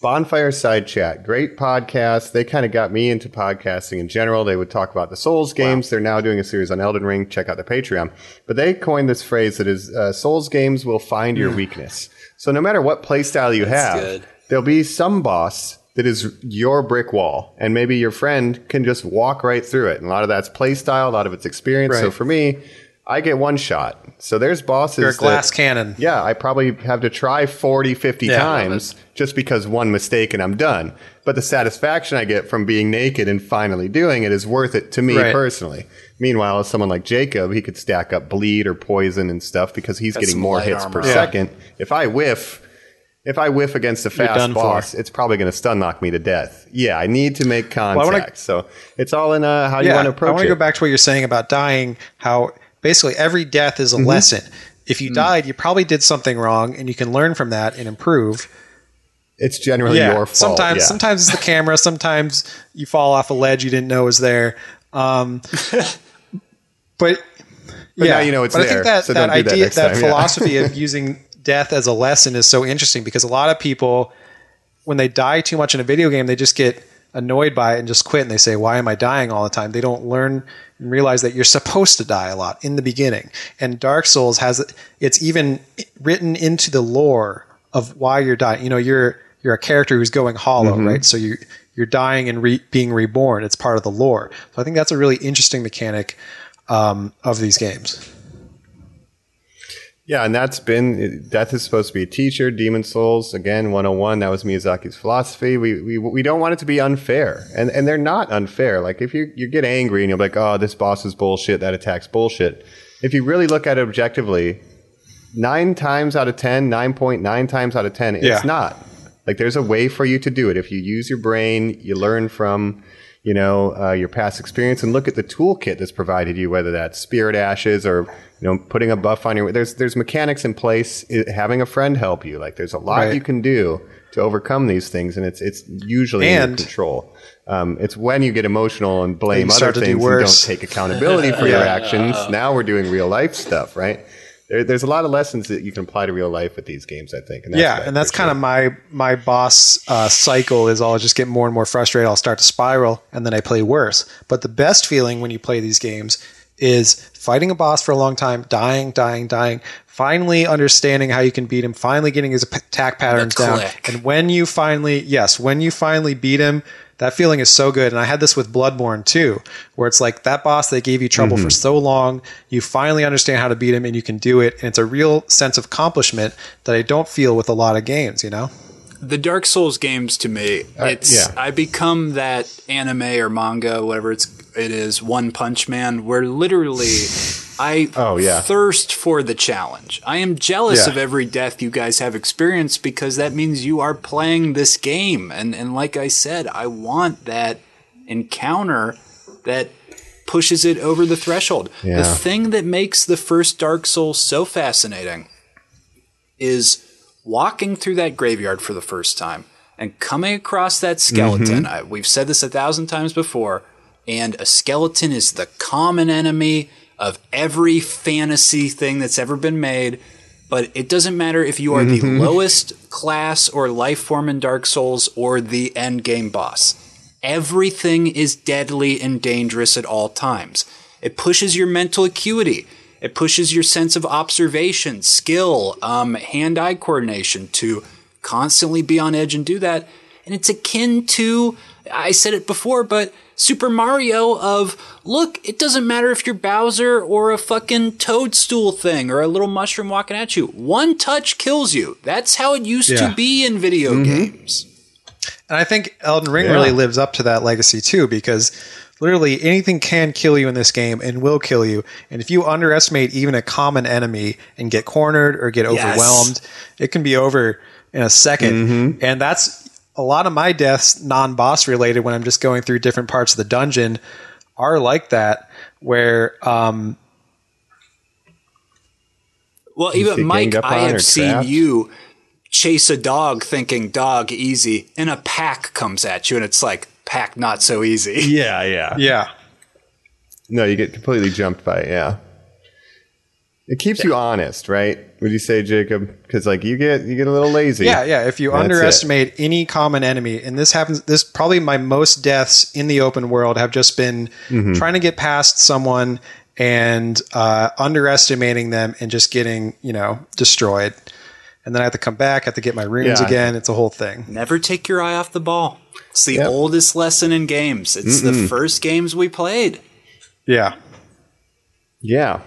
Bonfire Side Chat, great podcast. They kind of got me into podcasting in general. They would talk about the Souls games. They're now doing a series on Elden Ring. Check out their Patreon. But they coined this phrase that is uh, Souls games will find your weakness. So no matter what play style you have, good. there'll be some boss that is your brick wall, and maybe your friend can just walk right through it. And a lot of that's play style, a lot of it's experience. So for me, I get one shot. So there's bosses. You're a glass that- cannon. yeah, I probably have to try 40, 50 Yeah. times just because one mistake and I'm done. But the satisfaction I get from being naked and finally doing it is worth it to me Right. personally. Meanwhile, someone like Jacob, he could stack up bleed or poison and stuff because he's Got getting more light hits per. Yeah. second. If I whiff, if I whiff against a fast done for. boss, it's probably going to stun knock me to death. Yeah, I need to make contact. wanna- so it's all in uh, how you want to approach it. I want to go back to what you're saying about dying. How basically every death is a Mm-hmm. lesson. If you died, you probably did something wrong, and you can learn from that and improve. It's generally your fault. Sometimes, yeah. sometimes it's the camera. Sometimes you fall off a ledge you didn't know was there. Um, but, yeah, now you know it's but I there, think that so that that idea, that yeah. philosophy of using death as a lesson is so interesting because a lot of people, when they die too much in a video game, they just get annoyed by it and just quit and they say, Why am I dying all the time? They don't learn and realize that you're supposed to die a lot in the beginning. And Dark Souls has it's even written into the lore of why you're dying. You know, you're you're a character who's going hollow, Mm-hmm. right? So you you're dying and re- being reborn. It's part of the lore. So I think that's a really interesting mechanic um, of these games. Yeah, and that's been Death is supposed to be a teacher. Demon's Souls again, 101. That was Miyazaki's philosophy. We we we don't want it to be unfair, and and they're not unfair. Like if you you get angry and you're like, oh, this boss is bullshit. That attack's bullshit. If you really look at it objectively, nine times out of ten, 9.9 times out of ten, it's Yeah. not. Like there's a way for you to do it. If you use your brain, you learn from you know uh, your past experience and look at the toolkit that's provided you, whether that's spirit ashes or you know putting a buff on your. There's there's mechanics in place. having a friend help you. Like there's a lot Right. you can do to overcome these things, and it's it's usually in And- your control. Um, it's when you get emotional and blame other do things and don't take accountability for your actions. Now we're doing real life stuff, right? There, there's a lot of lessons that you can apply to real life with these games, I think. And that's yeah, and that's kind of my my boss uh, cycle is I'll just get more and more frustrated. I'll start to spiral, and then I play worse. But the best feeling when you play these games is fighting a boss for a long time, dying, dying, dying, finally understanding how you can beat him, finally getting his attack patterns down, and when you finally, yes, when you finally beat him. That feeling is so good. And I had this with Bloodborne too, where it's like that boss that gave you trouble mm-hmm. for so long, you finally understand how to beat him and you can do it. And it's a real sense of accomplishment that I don't feel with a lot of games, you know? the Dark Souls games to me, uh, it's yeah. I become that anime or manga, whatever it's it is, One Punch Man, where literally I Oh, yeah. thirst for the challenge. I am jealous Yeah. of every death you guys have experienced because that means you are playing this game. And and like I said, I want that encounter that pushes it over the threshold. The thing that makes the first Dark Souls so fascinating is walking through that graveyard for the first time and coming across that skeleton. Mm-hmm. I, we've said this a thousand times before, and a skeleton is the common enemy of every fantasy thing that's ever been made. But it doesn't matter if you are the lowest class or life form in Dark Souls or the end game boss. Everything is deadly and dangerous at all times. It pushes your mental acuity. It pushes your sense of observation, skill, um, hand-eye coordination to constantly be on edge and do that. And it's akin to, I said it before, but Super Mario of, look, it doesn't matter if you're Bowser or a fucking toadstool thing or a little mushroom walking at you. One touch kills you. That's how it used Yeah. to be in video mm-hmm. games. And I think Elden Ring Yeah. really lives up to that legacy too, because literally anything can kill you in this game and will kill you. And if you underestimate even a common enemy and get cornered or get Yes. overwhelmed, it can be over in a 2nd mm-hmm. And that's a lot of my deaths, non boss related, when I'm just going through different parts of the dungeon, are like that, where um, Well, even Mike, I have seen trapped? you chase a dog thinking dog easy, and a pack comes at you, and it's like pack not so easy. Yeah, yeah. yeah, No, you get completely jumped by it. Yeah. It keeps you honest, right? Would you say, Jacob? Because like you get you get a little lazy. Yeah, yeah. If you That's underestimate any common enemy, and this happens, this probably my most deaths in the open world have just been Mm-hmm. trying to get past someone and uh, underestimating them and just getting you know destroyed. And then I have to come back, I have to get my runes Yeah. again. It's a whole thing. Never take your eye off the ball. It's the Yep. oldest lesson in games. It's the first games we played. Yeah, Yeah.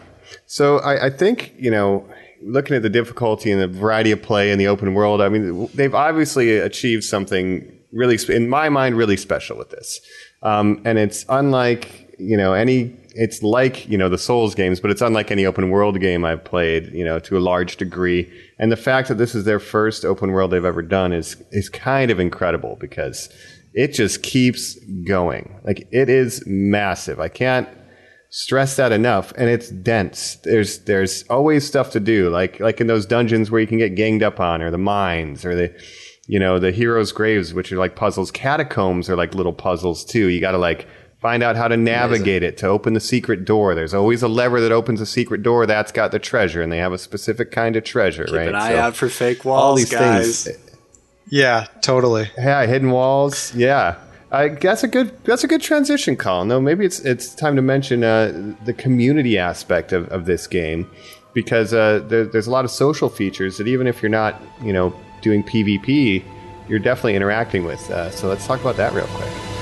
So I, I think, you know, looking at the difficulty and the variety of play in the open world, I mean, they've obviously achieved something really, in my mind, really special with this. Um, and it's unlike, you know, any, it's like, you know, the Souls games, but it's unlike any open world game I've played, you know, to a large degree. And the fact that this is their first open world they've ever done is, is kind of incredible because it just keeps going. Like it is massive. I can't, stress that enough and it's dense there's there's always stuff to do like like in those dungeons where you can get ganged up on or the mines or the you know the heroes graves which are like puzzles catacombs are like little puzzles too you got to like find out how to navigate it to open the secret door there's always a lever that opens a secret door that's got the treasure and they have a specific kind of treasure right Keep an eye So out for fake walls, all these guys. things yeah, totally. yeah, hidden walls. Yeah, I, that's a good that's a good transition, Colin. Though maybe it's it's time to mention uh, the community aspect of, of this game because uh, there, there's a lot of social features that even if you're not you know doing PvP, you're definitely interacting with. Uh, so let's talk about that real quick.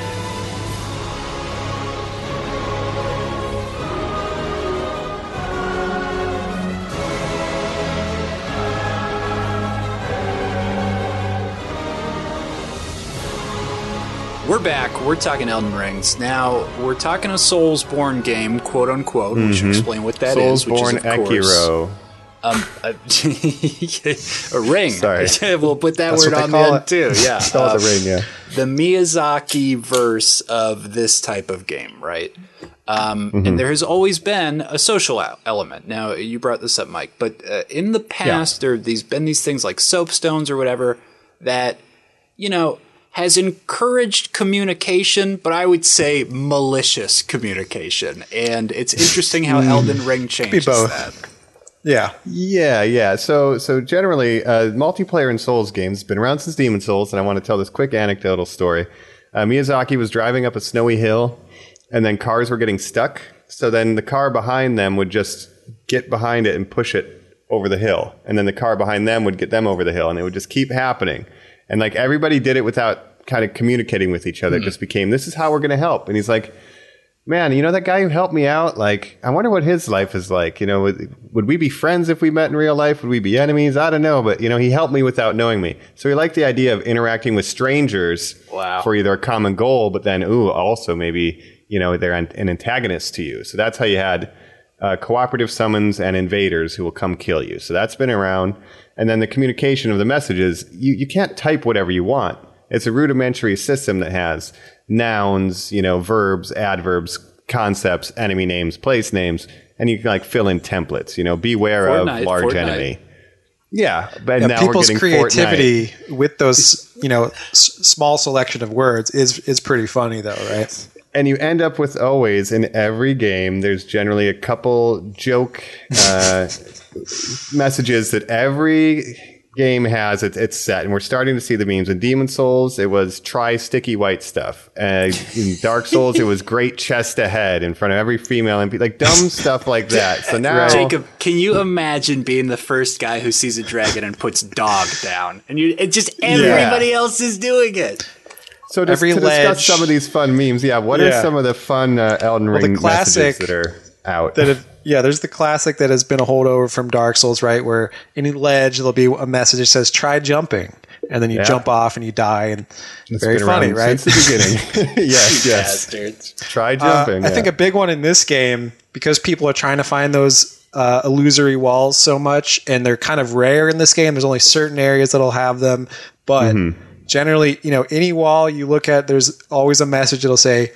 We're back. We're talking Elden Rings. Now, we're talking a Soulsborne game, quote unquote. We should explain what that is. which is, Soulsborne Sekiro. a, a ring. Sorry. we'll put that That's word on the end too. Yeah. Call Um, the ring, yeah. the Miyazaki verse of this type of game, right? Um, And there has always been a social element. Now, you brought this up, Mike, but uh, in the past, there have these been these things like soapstones or whatever that you know has encouraged communication, but I would say malicious communication. And it's interesting how Elden Ring changes that. Yeah, Yeah, yeah. So, so generally, uh, multiplayer in Souls games has been around since Demon's Souls, and I want to tell this quick anecdotal story. Uh, Miyazaki was driving up a snowy hill, and then cars were getting stuck. So then the car behind them would just get behind it and push it over the hill, and then the car behind them would get them over the hill, and it would just keep happening. And like everybody did it without kind of communicating with each other. It just became this is how we're going to help. And he's like, man, you know that guy who helped me out? Like, I wonder what his life is like. You know, would, would we be friends if we met in real life? Would we be enemies? I don't know, but you know, he helped me without knowing me. So he liked the idea of interacting with strangers Wow. for either a common goal, but then, ooh, also maybe you know they're an, an antagonist to you. So that's how you had uh, cooperative summons and invaders who will come kill you. So that's been around. And then the communication of the messages, you, you can't type whatever you want. It's a rudimentary system that has nouns, you know, verbs, adverbs, concepts, enemy names, place names, and you can like fill in templates, you know, beware Fortnite, of large Fortnite. enemy. Yeah, but Yeah, now people's we're getting Fortnite. creativity with those, you know, s- small selection of words is is pretty funny though, right? And you end up with always in every game there's generally a couple joke uh, messages that every game has. It's, it's set and we're starting to see the memes. In demon souls it was try sticky white stuff. Uh, in dark souls it was great chest ahead in front of every female and like dumb stuff like that. So now Jacob, can you imagine being the first guy who sees a dragon and puts dog down, and you it just everybody else is doing it? So to, every to discuss some of these fun memes yeah what are some of the fun uh, elden the ring classic messages that are out That have, yeah, there's the classic that has been a holdover from Dark Souls, right? Where any ledge there'll be a message that says "try jumping," and then you Yeah. jump off and you die, and It's very been funny, right? Since the beginning. yes, yes. Bastards. Try Uh, jumping. I think a big one in this game because people are trying to find those uh, illusory walls so much, and they're kind of rare in this game. There's only certain areas that'll have them, but Mm-hmm. Generally, you know, any wall you look at, there's always a message that'll say,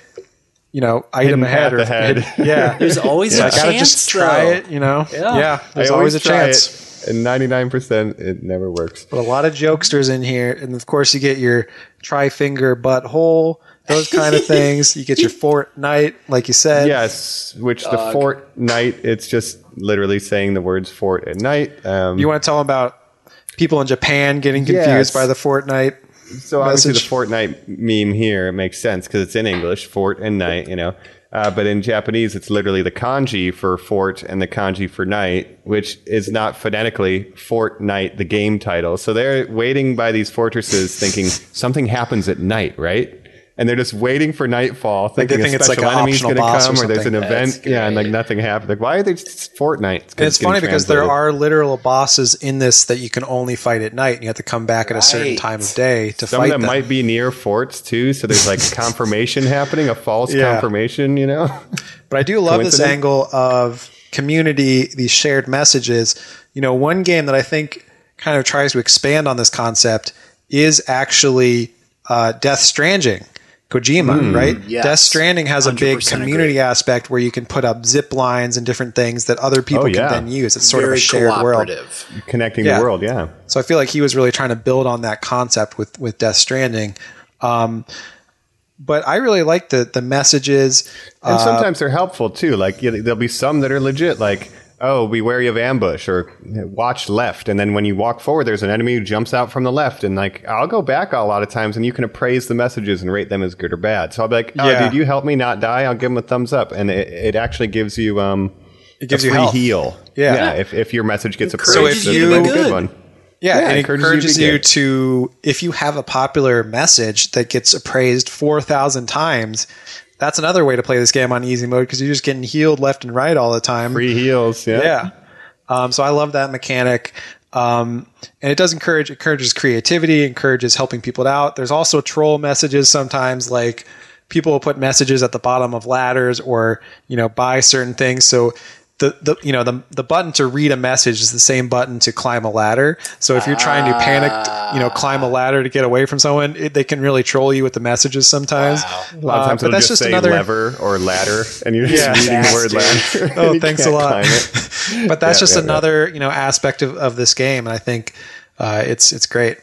you know, item Hidden ahead path or ahead. yeah. There's always I a gotta chance, just try though. it, you know. Yeah. there's I always a chance. It, and 99% it never works. But a lot of jokesters in here, and of course you get your tri finger butthole, those kind of things. You get your Fortnite, like you said. Yes, which the fort night, it's just literally saying the words fort at night. Um, You want to tell them about people in Japan getting confused Yes. by the Fortnite? So obviously message. the Fortnite meme here, makes sense because it's in English, fort and night, you know. Uh, but in Japanese, it's literally the kanji for fort and the kanji for night, which is not phonetically Fortnite, the game title. So they're waiting by these fortresses thinking something happens at night, right? And they're just waiting for nightfall, thinking think a it's like special an enemy's going to come, or or there's an event, yeah, and like nothing happens. Like, why are they just Fortnite? And it's funny because there are literal bosses in this that you can only fight at night, and you have to come back at a certain Right. time of day to Some fight of them them. might be near forts too, so there's like confirmation happening, a false Yeah. confirmation, you know? But I do love this angle of community, these shared messages. You know, one game that I think kind of tries to expand on this concept is actually uh, Death Stranding. Kojima, right? yes. Death Stranding has a big community agree. aspect where you can put up zip lines and different things that other people Oh, yeah. can then use. It's sort Very of a shared world. cooperative. Connecting Yeah. the world, yeah. So I feel like he was really trying to build on that concept with with Death Stranding. Um, but I really like the the messages. And Uh, sometimes they're helpful too. Like you know, there'll be some that are legit, like oh, be wary of ambush or watch left. And then when you walk forward, there's an enemy who jumps out from the left. And like I'll go back a lot of times, and you can appraise the messages and rate them as good or bad. So I'll be like, oh, Yeah. dude, you help me not die. I'll give them a thumbs up, and it, it actually gives you um. It gives a you free health. heal. Yeah. if, if your message gets Encourages appraised, you it's to a be good good. one. Yeah, Yeah, it encourages you to you to, if you have a popular message that gets appraised 4,000 times, that's another way to play this game on easy mode because you're just getting healed left and right all the time. Free heals, yeah. Yeah. Um, so I love that mechanic. Um, and it does encourage, encourages creativity, encourages helping people out. There's also troll messages sometimes like people will put messages at the bottom of ladders or, you know, buy certain things. So the, the you know the the button to read a message is the same button to climb a ladder. So if you're trying to panic, you know, climb a ladder to get away from someone, it, they can really troll you with the messages sometimes. A lot of times Uh, but that's just, just another- lever or ladder, and you're just Yeah. reading the word ladder. Oh, thanks a lot. but that's Yeah, just yeah, yeah. another you know aspect of, of this game, and I think uh, it's it's great.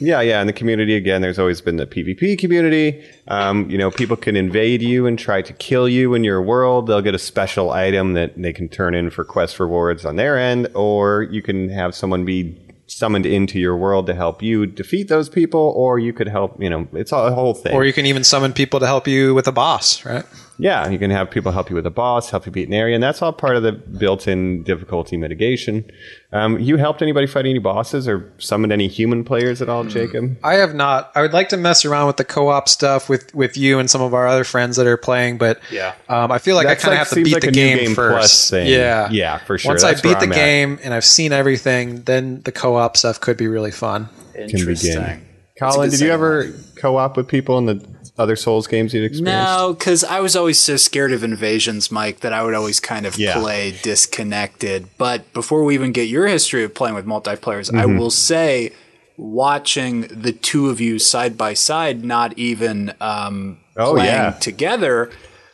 Yeah, yeah. In the community, again, there's always been the PvP community. Um, you know, people can invade you and try to kill you in your world. They'll get a special item that they can turn in for quest rewards on their end, or you can have someone be summoned into your world to help you defeat those people, or you could help, you know, it's a whole thing. Or you can even summon people to help you with a boss, right? Yeah, you can have people help you with a boss, help you beat an area, and that's all part of the built-in difficulty mitigation. Um, you helped anybody fight any bosses or summoned any human players at Hmm. all, Jacob? I have not. I would like to mess around with the co-op stuff with with you and some of our other friends that are playing, but Yeah. um, I feel like That's I kind of like- have to beat like the game, game first. plus thing. Yeah, Yeah, for sure. Once That's I beat the I'm at. game and I've seen everything, then the co-op stuff could be really fun. Can Interesting. begin. Colin, did you ever co-op with people in the other Souls games you'd experienced? No, because I was always so scared of invasions, Mike, that I would always kind of Yeah. play disconnected. But before we even get your history of playing with multiplayers, I Mm-hmm. will say, watching the two of you side by side, not even um, Oh, playing yeah. together.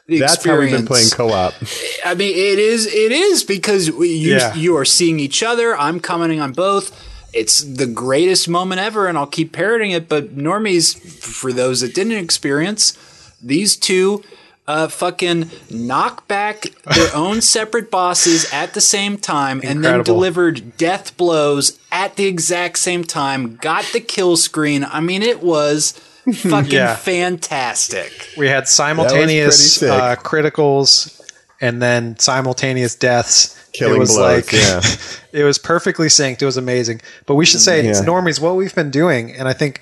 That's how we've been playing co-op. I mean, it is. It is because you Yeah. you are seeing each other. I'm commenting on both. It's the greatest moment ever, and I'll keep parroting it. But normies, for those that didn't experience, these two uh, fucking knock back their own separate bosses at the same time, and then delivered death blows at the exact same time. Got the kill screen. I mean, it was fucking Yeah. fantastic. We had simultaneous uh, criticals and then simultaneous deaths. Killing it was blows, like yeah. it was perfectly synced. It was amazing. But we should say, Yeah. normies, what we've been doing, and I think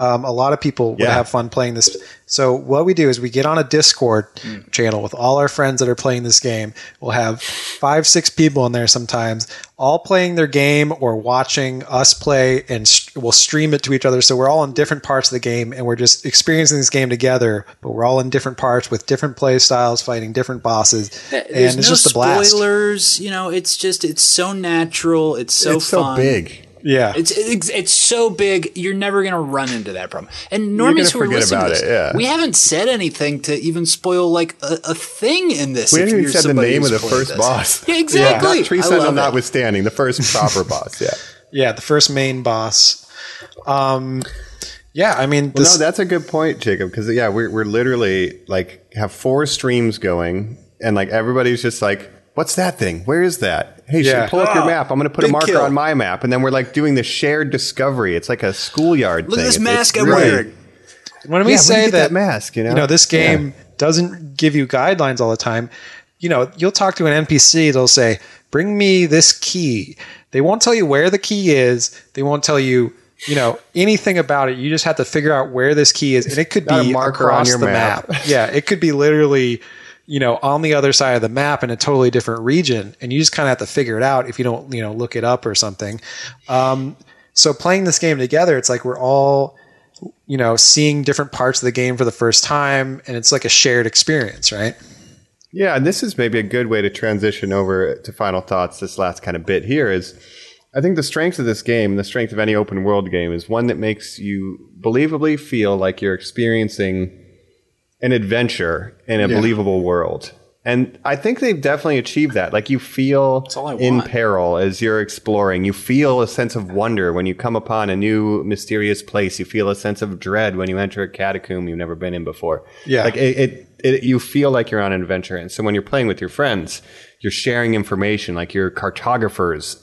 Um, a lot of people would Yeah. have fun playing this. So what we do is we get on a Discord Hmm. channel with all our friends that are playing this game. We'll have five, six people in there sometimes, all playing their game or watching us play, and st- we'll stream it to each other. So we're all in different parts of the game, and we're just experiencing this game together. But we're all in different parts with different play styles, fighting different bosses, and it's no just a blast. spoilers. You know, it's just it's so natural. It's so it's so big. Yeah, It's, it's it's so big. You're never gonna run into that problem. And normies gonna who are forget listening to about this, it, yeah. we haven't said anything to even spoil like a, a thing in this. We haven't even said the name of the first this. boss. Yeah, exactly. Not Tree Sentinel notwithstanding, the first proper boss. Yeah. yeah, the first main boss. Um, yeah, I mean, Well, no, that's a good point, Jacob. Because yeah, we're we're literally like have four streams going, and like everybody's just like, "What's that thing? Where is that? Hey, Yeah. pull up your Oh, map. I'm going to put a marker kill. on my map." And then we're like doing the shared discovery. It's like a schoolyard. Look at this It's- mask it's I'm really- wearing. when we Yeah, where'd say get that, that mask, you know? you know, this game doesn't give you guidelines all the time. You know, you'll talk to an NPC, they'll say, "Bring me this key." They won't tell you where the key is. They won't tell you, you know, anything about it. You just have to figure out where this key is, and it could Got a be marker on across your the map. map. yeah, it could be literally, you know, on the other side of the map in a totally different region, and you just kind of have to figure it out if you don't, you know, look it up or something. Um, so playing this game together, it's like we're all you know, seeing different parts of the game for the first time, and it's like a shared experience, right? Yeah, and this is maybe a good way to transition over to final thoughts. This last kind of bit here is, I think the strength of this game, the strength of any open world game, is one that makes you believably feel like you're experiencing an adventure in a believable world. And I think they've definitely achieved that. Like you feel in peril as you're exploring. You feel a sense of wonder when you come upon a new mysterious place. You feel a sense of dread when you enter a catacomb you've never been in before. Yeah. Like it, it, it you feel like you're on an adventure. And so when you're playing with your friends, you're sharing information like you're cartographers.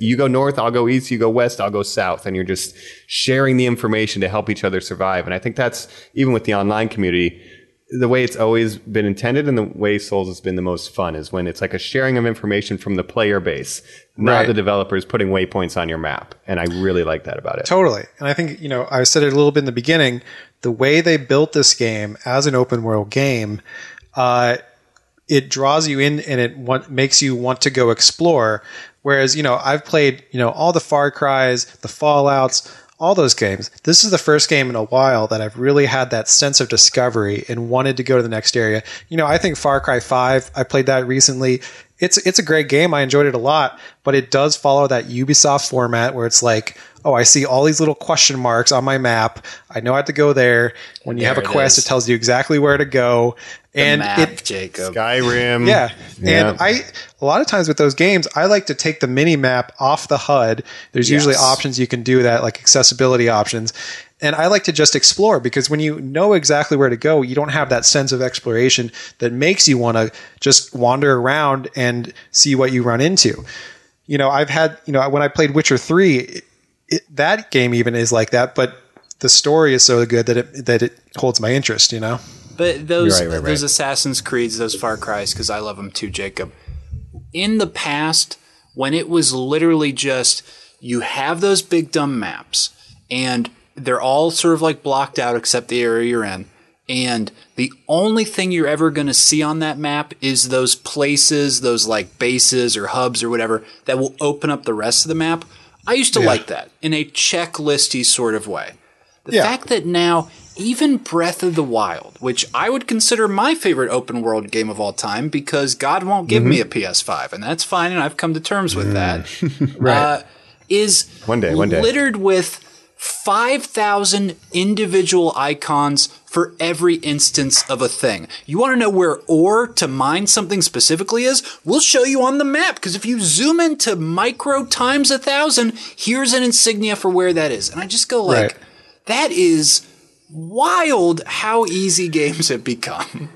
You go north, I'll go east, you go west, I'll go south. And you're just sharing the information to help each other survive. And I think that's even with the online community, the way it's always been intended and the way Souls has been the most fun is when it's like a sharing of information from the player base, not Right. the developers putting waypoints on your map. And I really like that about it. Totally. And I think, you know, I said it a little bit in the beginning, the way they built this game as an open world game, uh, it draws you in and it want, makes you want to go explore. Whereas, you know, I've played, you know, all the Far Cries, the Fallouts, all those games. This is the first game in a while that I've really had that sense of discovery and wanted to go to the next area. You know, I think Far Cry 5, I played that recently. It's it's a great game. I enjoyed it a lot, but it does follow that Ubisoft format where it's like, oh, I see all these little question marks on my map. I know I have to go there. When you have a There it quest, it tells you exactly where to go. And map, it Jacob. Skyrim. yeah. Yeah. And I a lot of times with those games, I like to take the mini map off the HUD. There's usually options you can do that, like accessibility options. And I like to just explore because when you know exactly where to go, you don't have that sense of exploration that makes you want to just wander around and see what you run into. You know, I've had, you know, when I played Witcher 3, it, it, that game even is like that, but the story is so good that it that it holds my interest, you know. But those You're right, right, those right. Assassin's Creeds, those Far Cries, because I love them too, Jacob. In the past, when it was literally just you have those big dumb maps, and they're all sort of like blocked out except the area you're in, and the only thing you're ever going to see on that map is those places, those like bases or hubs or whatever that will open up the rest of the map. I used to like that in a checklisty sort of way. The Yeah. fact that now even Breath of the Wild, which I would consider my favorite open world game of all time because God won't give me a PS5, and that's fine, and I've come to terms with that, uh, is One day, one day. littered with 5,000 individual icons for every instance of a thing. You want to know where ore to mine something specifically is? We'll show you on the map because if you zoom into micro times a thousand, here's an insignia for where that is. And I just go like, Right. that is wild how easy games have become.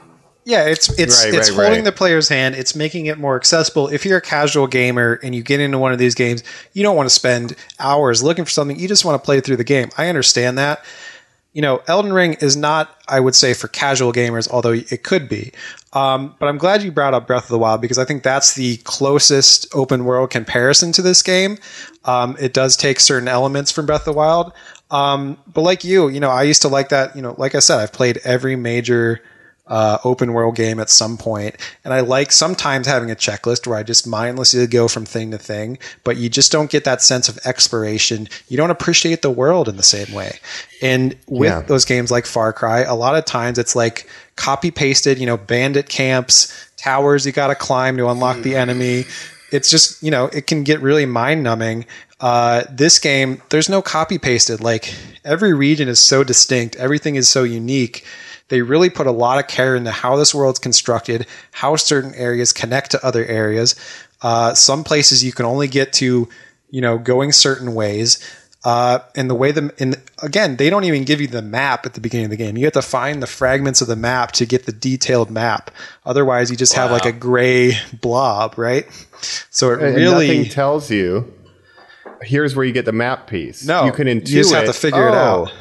Yeah, it's it's Right, it's right, holding right. the player's hand. It's making it more accessible. If you're a casual gamer and you get into one of these games, you don't want to spend hours looking for something. You just want to play through the game. I understand that. You know, Elden Ring is not, I would say, for casual gamers, although it could be. Um, but I'm glad you brought up Breath of the Wild because I think that's the closest open world comparison to this game. Um, it does take certain elements from Breath of the Wild. Um, but like you, you know, I used to like that. You know, like I said, I've played every major uh, open world game at some point. And I like sometimes having a checklist where I just mindlessly go from thing to thing, but you just don't get that sense of exploration. You don't appreciate the world in the same way. And with Yeah. those games like Far Cry, a lot of times it's like copy pasted, you know, bandit camps, towers you got to climb to unlock the enemy. It's just, you know, it can get really mind numbing. Uh, this game, there's no copy pasted. Like every region is so distinct, everything is so unique they really put a lot of care into how this world's constructed, how certain areas connect to other areas. Uh, some places you can only get to, you know, going certain ways. Uh, and the way the and again, they don't even give you the map at the beginning of the game. You have to find the fragments of the map to get the detailed map. Otherwise, you just have like a gray blob, right? So it And really nothing tells you. Here's where you get the map piece. No, you can you just have to figure it oh, out.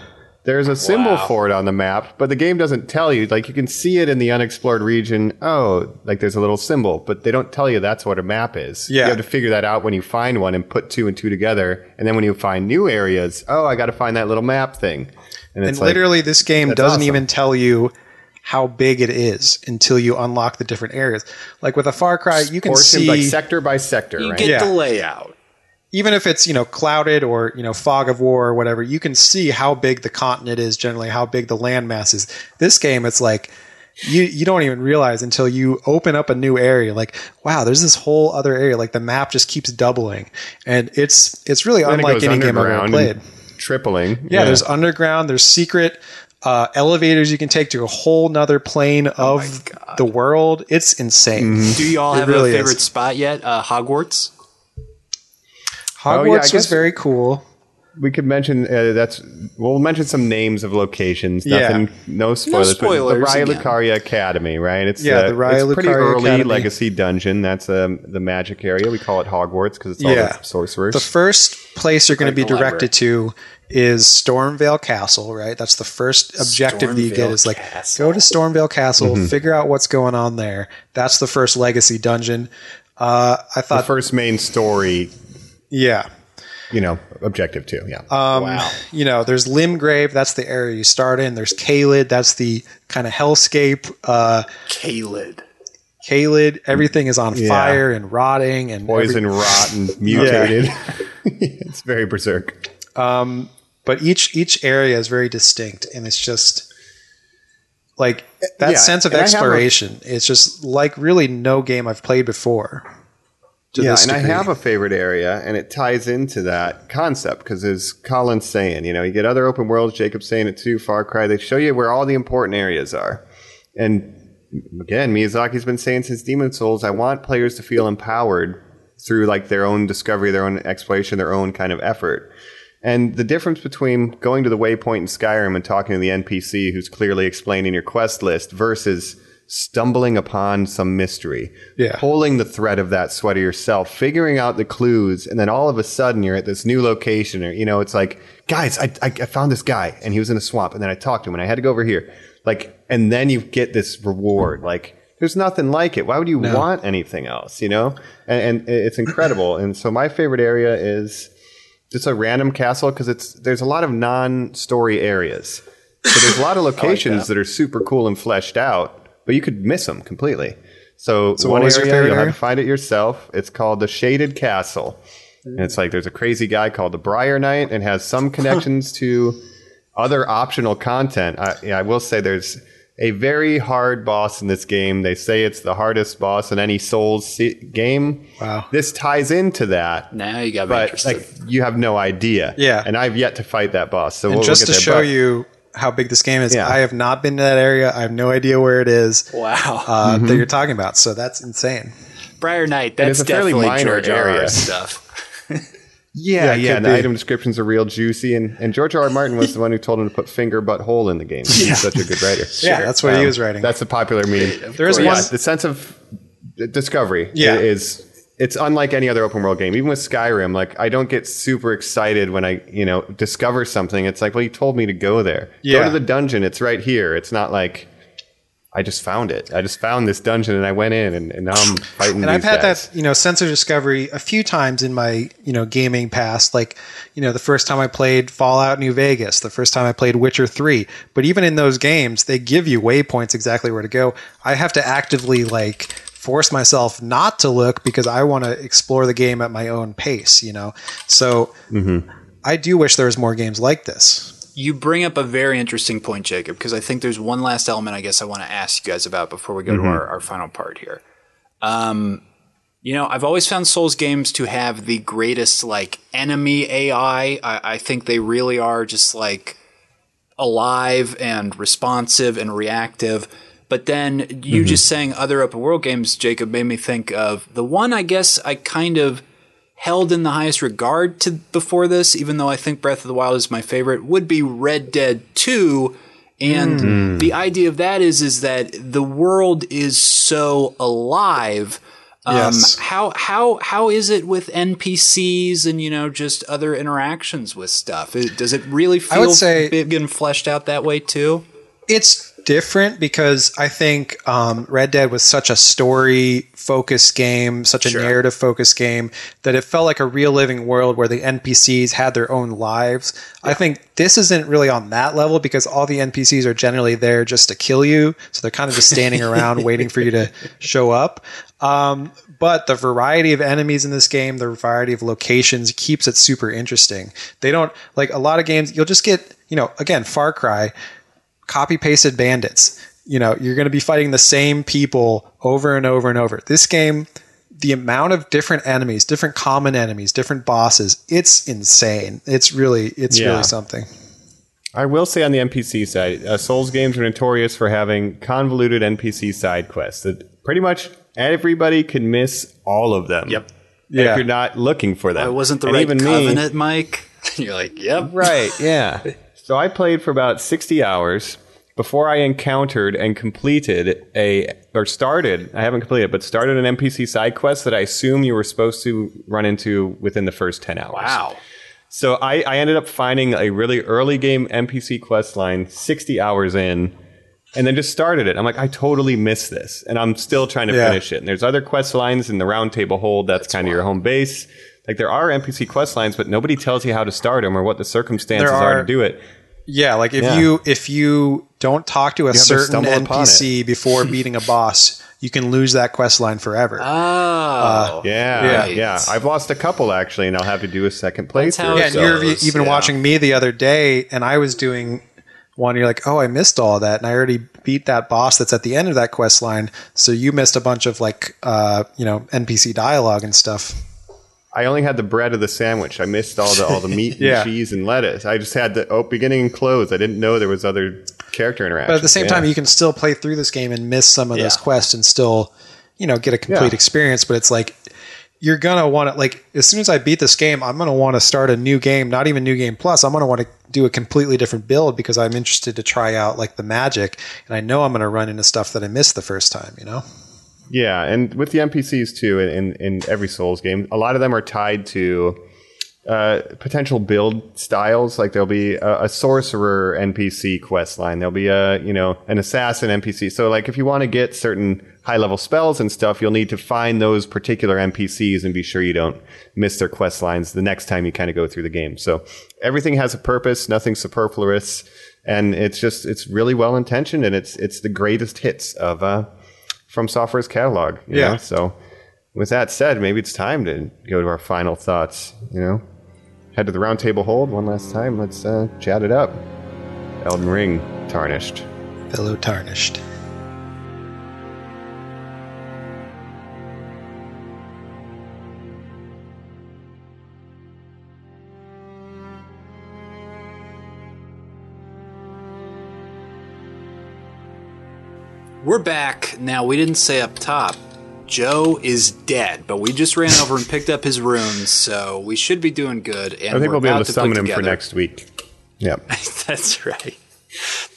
There's a symbol Wow. for it on the map, but the game doesn't tell you. Like you can see it in the unexplored region. Oh, like there's a little symbol, but they don't tell you that's what a map is. Yeah. You have to figure that out when you find one and put two and two together. And then when you find new areas, oh, I got to find that little map thing. And and it's like, literally this game doesn't awesome. even tell you how big it is until you unlock the different areas. Like with a Far Cry, you can portioned see like sector by sector, You right? get Yeah. the layout. Even if it's you know clouded or you know fog of war or whatever, you can see how big the continent is generally, how big the landmass is. This game, it's like you you don't even realize until you open up a new area. Like wow, there's this whole other area. Like the map just keeps doubling, and it's it's really Then it unlike goes any game I've ever played. Tripling. Yeah, there's underground, there's secret uh, elevators you can take to a whole nother plane Oh of the world. It's insane. Mm-hmm. Do you all It have really a is. favorite spot yet? Uh, Hogwarts. Oh, Hogwarts yeah, I was very cool. We could mention uh, that's. We'll mention some names of locations. Yeah. No spoilers. but spoilers the Raya again. Lucaria Academy, right? It's Yeah, uh, the Raya it's pretty Lucaria early Academy. legacy dungeon. That's um, the magic area. We call it Hogwarts because it's all Yeah. the sorcerers. The first place you're going to be the directed to is Stormveil Castle, right? That's the first objective that you get is like Castle. go to Stormveil Castle, Mm-hmm. figure out what's going on there. That's the first legacy dungeon. Uh, I the thought, first main story, yeah, you know, objective too. Yeah. Um, wow. you know, there's Limgrave, that's the area you start in. There's Caelid, that's the kind of hellscape. Uh, Caelid. Caelid, everything is on Yeah. fire and rotting and every- Poison, rot, and mutated. it's very berserk. Um, but each each area is very distinct and it's just like that Yeah, sense of and I a- exploration it's just like really no game i've played before to yeah, and I have a favorite area, and it ties into that concept because, as Colin's saying, you know, you get other open worlds. Jacob's saying it too. Far Cry, they show you where all the important areas are, and again, Miyazaki's been saying since Demon's Souls, I want players to feel empowered through like their own discovery, their own exploration, their own kind of effort. And the difference between going to the waypoint in Skyrim and talking to the NPC who's clearly explaining your quest list versus stumbling upon some mystery, Yeah. pulling the thread of that sweater yourself, figuring out the clues, and then all of a sudden you're at this new location. Or you know, it's like, guys, I, I, I found this guy, and he was in a swamp, and then I talked to him, and I had to go over here, like, and then you get this reward, like. There's nothing like it. Why would you want anything else? You know, and, and it's incredible. and so my favorite area is just a random castle because it's there's a lot of non-story areas. So there's a lot of locations that. are super cool and fleshed out, but you could miss them completely. So, So one what was your area favorite you'll have to find it yourself. It's called the Shaded Castle, and it's like there's a crazy guy called the Briar Knight and has some connections to other optional content. I, yeah, I will say there's a very hard boss in this game. They say it's the hardest boss in any Souls se- game. Wow. This ties into that Now you got me but interested. like you have no idea. Yeah. and I've yet to fight that boss. So and we'll, just to get there. show But you how big this game is Yeah. i have not been to that area i have no idea where it is wow. uh, Mm-hmm. that you're talking about so that's insane Briar Knight. That's it's a fairly definitely minor George R. R. area. stuff. yeah, Yeah, yeah, could the be. item descriptions are real juicy, and, and George R. R. Martin was the one who told him to put finger butt hole in the game. He's such a good writer. yeah that's what he Um, was writing That's the popular meme. There is But yeah, one- the sense of discovery Yeah. is it's unlike any other open world game. Even with Skyrim, like I don't get super excited when I you know discover something. It's like, well, you told me to go there. Yeah. Go to the dungeon. It's right here. It's not like I just found it. I just found this dungeon and I went in and, and now I'm fighting. and I've had guys. that you know sense of discovery a few times in my you know gaming past like you know the first time i played fallout new vegas the first time i played witcher 3 but even in those games they give you waypoints exactly where to go i have to actively like force myself not to look because i want to explore the game at my own pace you know so i do wish there was more games like this You bring up a very interesting point, Jacob, because I think there's one last element I guess I want to ask you guys about before we go to our, our final part here. Um, you know, I've always found Souls games to have the greatest like enemy AI. I, I think they really are just like alive and responsive and reactive. But then you mm-hmm. just saying other open world games, Jacob, made me think of the one I guess I kind of held in the highest regard to before this, even though I think Breath of the Wild is my favorite, would be Red Dead 2. And mm. Mm. the idea of that is is that the world is so alive. Um, Yes. How how how is it with NPCs and you know just other interactions with stuff? Does it really feel I would say- big and fleshed out that way too? it's different because I think um, Red Dead was such a story focused game, such a Sure. narrative focused game that it felt like a real living world where the NPCs had their own lives. I think this isn't really on that level because all the NPCs are generally there just to kill you, so they're kind of just standing around waiting for you to show up. Um, but the variety of enemies in this game, the variety of locations keeps it super interesting. They don't like a lot of games, you'll just get, you know, again, Far Cry, copy pasted bandits. You know, you're going to be fighting the same people over and over and over. This game, the amount of different enemies, different common enemies, different bosses, it's insane. It's really, it's Yeah. really something. I will say on the NPC side, uh, Souls games are notorious for having convoluted NPC side quests that pretty much everybody can miss all of them. Yep. Yeah. If you're not looking for them. It wasn't the And right even me- covenant, Mike. You're like, yep. Right, yeah. so I played for about 60 hours before I encountered and completed a, or started, I haven't completed, but started an NPC side quest that I assume you were supposed to run into within the first 10 hours. Wow. So I, I ended up finding a really early game NPC quest line 60 hours in and then just started it. I'm like, I totally missed this. And I'm still trying to Yeah. finish it. And there's other quest lines in the round table hold. That's, kind of your home base. Like there are NPC quest lines, but nobody tells you how to start them or what the circumstances are, are- to do it. Yeah, like if Yeah. you if you don't talk to a certain stumble upon NPC before beating a boss, you can lose that quest line forever. Oh. Yeah, Right. yeah. I've lost a couple actually, and I'll have to do a second That's how playthrough. yeah, and you're goes, even yeah. watching me the other day, and I was doing one. You're like, oh, I missed all that, and I already beat that boss that's at the end of that quest line. So you missed a bunch of like, uh, you know, NPC dialogue and stuff. I only had the bread of the sandwich. I missed all the all the meat and Yeah. cheese and lettuce. I just had the oh, beginning and close. I didn't know there was other character interaction. But at the same time, you can still play through this game and miss some of those quests and still, you know, get a complete Yeah. experience. But it's like you're gonna want to like as soon as I beat this game, I'm gonna want to start a new game. Not even new game plus. I'm gonna want to do a completely different build because I'm interested to try out like the magic, and I know I'm gonna run into stuff that I missed the first time. You know. Yeah, and with the NPCs too, in, in, every Souls game, a lot of them are tied to uh, potential build styles. Like there'll be a, a sorcerer NPC quest line. There'll be a you know an assassin NPC. So like if you want to get certain high level spells and stuff, you'll need to find those particular NPCs and be sure you don't miss their quest lines the next time you kind of go through the game. So everything has a purpose. Nothing superfluous. And it's just it's really well intentioned, and it's it's the greatest hits of uh, FromSoftware's catalog. you Yeah. know? So, with that said, maybe it's time to go to our final thoughts. You know, head to the round table hold one last time. Let's uh, chat it up. Elden Ring, tarnished. Hello, tarnished. We're back. Now, we didn't say up top, Joe is dead, but we just ran over and picked up his runes, so we should be doing good. And I think we're we'll be able about to summon him for next week. Yep. That's right.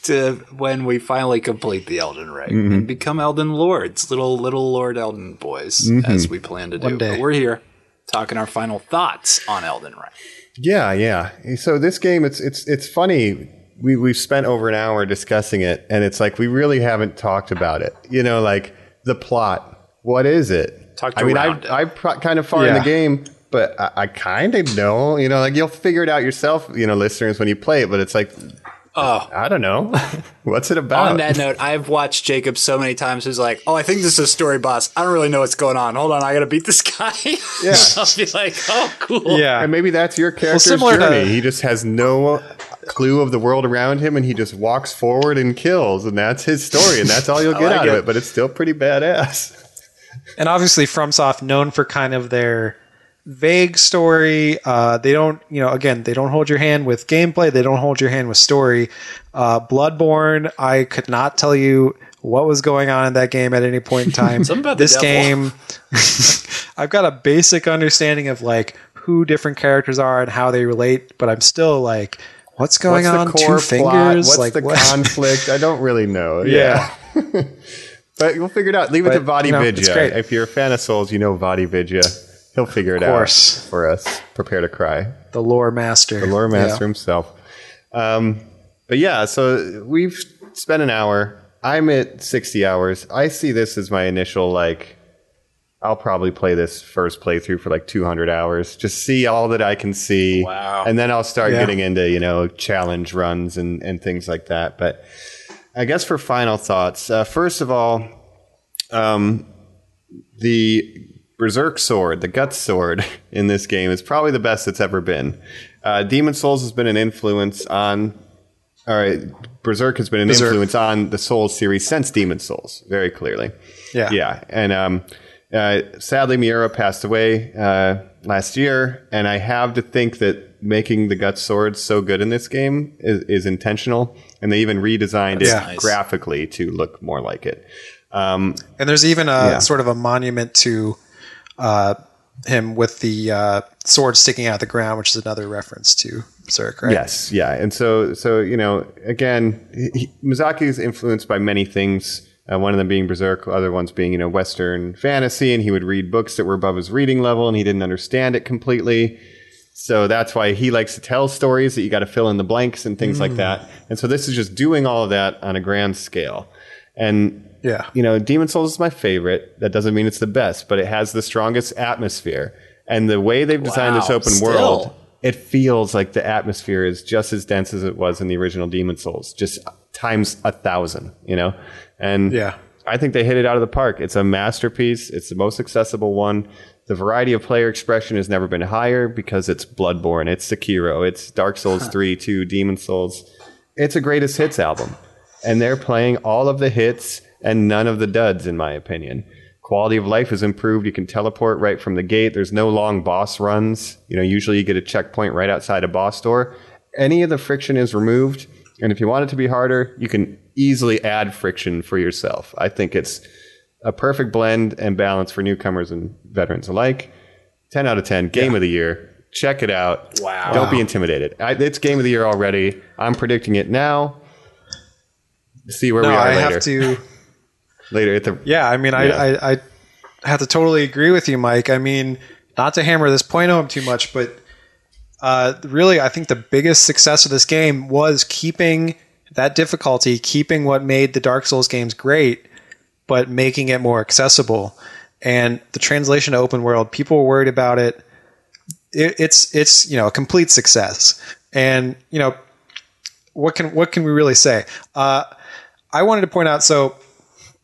to when we finally complete the Elden Ring Mm-hmm. and become Elden Lords, little little Lord Elden boys, Mm-hmm. as we plan to do. One day. But we're here talking our final thoughts on Elden Ring. Yeah, yeah. So this game, it's it's it's funny. We we've spent over an hour discussing it, and it's like we really haven't talked about it. You know, like the plot. What is it? Talked I mean, I. I'm pro- kind of far in the game, but I, I kind of know. You know, like you'll figure it out yourself. You know, listeners, when you play it. But it's like, Oh, I don't know. What's it about? on that note, I've watched Jacob so many times who's like, "Oh, I think this is a story boss. I don't really know what's going on. Hold on, I gotta beat this guy." Yeah. I'll be like, "Oh, cool." Yeah. And maybe that's your character's similar to- journey. he just has no clue of the world around him, and he just walks forward and kills, and that's his story, and that's all you'll get like out of it. it. But it's still pretty badass. and obviously FromSoft known for kind of their vague story. Uh, they don't, you know, again, they don't hold your hand with gameplay. They don't hold your hand with story. Uh, Bloodborne, I could not tell you what was going on in that game at any point in time. Something about this devil. game, I've got a basic understanding of like who different characters are and how they relate, but I'm still like, what's going What's on? Two plot? fingers? What's like the what? conflict? I don't really know. Yeah. Yeah. but we'll figure it out. Leave it to Vaati it's Vidya. If you're a fan of Souls, you know VaatiVidya. He'll figure it course. out for us. Prepare to cry. the lore master. The lore master Yeah. himself. Um, but yeah, so we've spent an hour. I'm at 60 hours. I see this as my initial, like, I'll probably play this first playthrough for like 200 hours. Just see all that I can see. Wow. And then I'll start Yeah. getting into, you know, challenge runs and, and things like that. But I guess for final thoughts, uh, first of all, um, the Berserk sword, the Guts sword in this game is probably the best it's ever been. Uh, Demon Souls has been an influence on, all right, Berserk has been an Berserk. influence on the Souls series since Demon Souls, very clearly. Yeah. Yeah. And um, uh, sadly, Miura passed away uh, last year, and I have to think that making the Guts sword so good in this game is, is intentional, and they even redesigned it Nice. graphically to look more like it. Um, And there's even a Yeah. sort of a monument to uh, him with the uh, sword sticking out of the ground, which is another reference to Berserk, right? Yes, yeah, and so so you know, again, he, Miyazaki is influenced by many things. Uh, one of them being Berserk, other ones being you know Western fantasy, and he would read books that were above his reading level, and he didn't understand it completely. So that's why he likes to tell stories that you got to fill in the blanks and things like that. And so this is just doing all of that on a grand scale. And Yeah. you know, Demon Souls is my favorite. That doesn't mean it's the best, but it has the strongest atmosphere. And the way they've designed this open still. world, it feels like the atmosphere is just as dense as it was in the original Demon Souls, just times a thousand, you know? And Yeah. I think they hit it out of the park. It's a masterpiece. It's the most accessible one. The variety of player expression has never been higher because it's Bloodborne, it's Sekiro, it's Dark Souls 3, 2, Demon Souls. It's a greatest hits album. And they're playing all of the hits and none of the duds, in my opinion. Quality of life is improved. You can teleport right from the gate. There's no long boss runs. You know, usually you get a checkpoint right outside a boss door. Any of the friction is removed. And if you want it to be harder, you can easily add friction for yourself. I think it's a perfect blend and balance for newcomers and veterans alike. 10 out of 10, game of the year. Check it out. Wow. Don't be intimidated. I, it's game of the year already. I'm predicting it now. See where No, we are I later. have to. later at the Yeah, I mean, Yeah. I, I, I have to totally agree with you, Mike. I mean, not to hammer this point home too much, but uh, really, I think the biggest success of this game was keeping that difficulty, keeping what made the Dark Souls games great, but making it more accessible. And the translation to open world, people were worried about it. it it's it's you know a complete success. And you know what can what can we really say? Uh, I wanted to point out so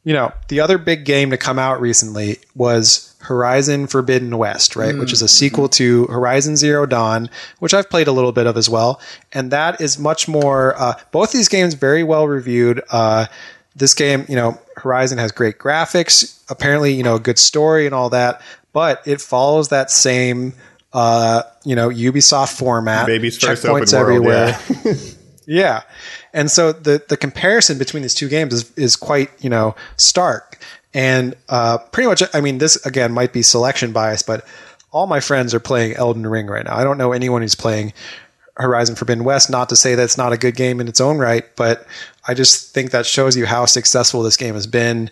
you know, the other big game to come out recently was Horizon Forbidden West, right? Which is a sequel to Horizon Zero Dawn, which I've played a little bit of as well. And that is much more, uh, both these games very well reviewed. Uh, this game, you know, Horizon has great graphics, apparently, you know, a good story and all that, but it follows that same, uh, you know, Ubisoft format. baby's first open world. everywhere. Yeah. Yeah. And so the the comparison between these two games is is quite, you know, stark. And uh, pretty much I mean this again might be selection bias, but all my friends are playing Elden Ring right now. I don't know anyone who's playing Horizon Forbidden West. Not to say that it's not a good game in its own right, but I just think that shows you how successful this game has been.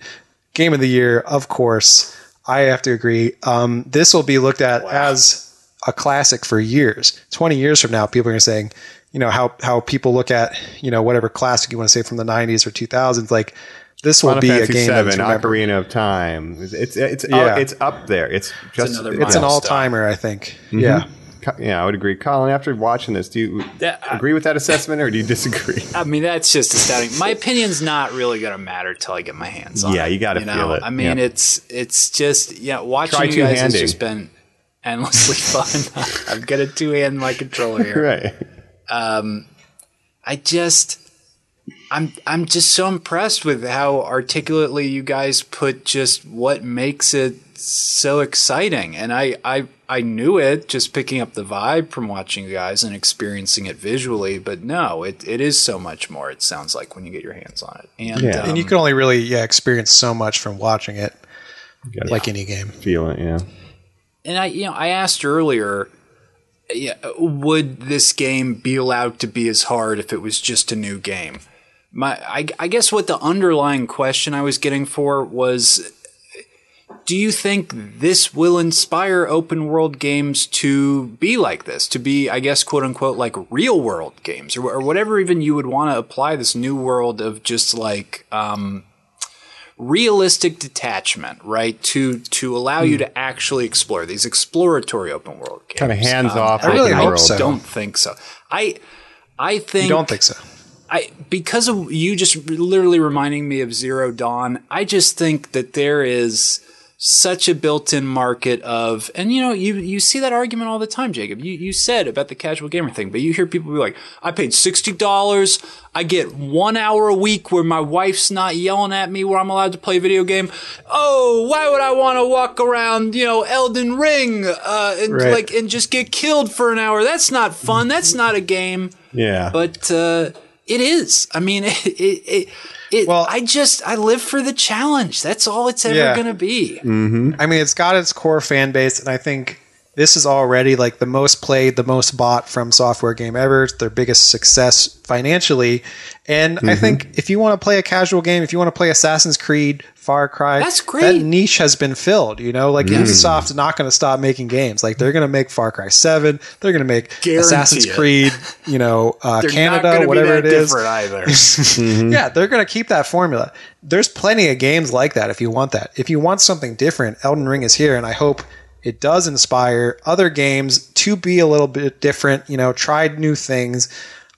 Game of the year, of course. I have to agree. Um, this will be looked at as a classic for years. Twenty years from now, people are going to saying, you know, how how people look at you know whatever classic you want to say from the '90s or 2000s, like. This will Final be Fantasy a game that's VII, remembered. Ocarina of Time. It's it's it's, Yeah. it's up there. It's just another It's an all timer, I think. Mm-hmm. Yeah. Yeah, I would agree. Colin, after watching this, do you That- I- agree with that assessment or do you disagree? I mean, that's just astounding. My opinion's not really going to matter till I get my hands on it. Yeah, you gotta know? feel it. I mean, Yeah. it's it's just yeah. Watching Try you guys has just been endlessly fun. I'm gonna two hand in my controller here. right. Um, I just I'm I'm just so impressed with how articulately you guys put just what makes it so exciting. And I I I knew it just picking up the vibe from watching you guys and experiencing it visually, but no, it, it is so much more. It sounds like when you get your hands on it. And Yeah. um, And you can only really yeah experience so much from watching it, Gotta like any game. feel it, yeah. and I you know I asked earlier yeah, would this game be allowed to be as hard if it was just a new game? My, I, I guess what the underlying question I was getting for was do you think this will inspire open world games to be like this to be i guess quote unquote like real world games or, or whatever even you would want to apply this new world of just like um, realistic detachment right to to allow you to actually explore these exploratory open world games Kind of hands off. I really hope so. don't think so i i think You don't think so? I because of you just literally reminding me of Zero Dawn, I just think that there is such a built-in market of and you know you you see that argument all the time Jacob. You you said about the casual gamer thing but you hear people be like I paid $60 I get 1 hour a week where my wife's not yelling at me where I'm allowed to play a video game. Oh why would I want to walk around you know Elden Ring uh and Right. like and just get killed for an hour? That's not fun. That's not a game. Yeah. but uh, it is. I mean, it. it, it, it Well- I just I live for the challenge. That's all it's ever Yeah. gonna be. Mm-hmm. I mean, it's got its core fan base, and I think this is already like the most played, the most bought FromSoftware game ever. It's their biggest success financially. And I mm-hmm. think if you want to play a casual game, if you want to play Assassin's Creed, Far Cry, That's great. That niche has been filled. You know, like Ubisoft is not going to stop making games. Like they're going to make Far Cry Seven. They're going to make Guarantee Assassin's it. Creed. You know, uh, They're not Canada, whatever be it that is. different either. Yeah, they're going to keep that formula. There's plenty of games like that if you want that. If you want something different, Elden Ring is here, and I hope it does inspire other games to be a little bit different, you know, try new things.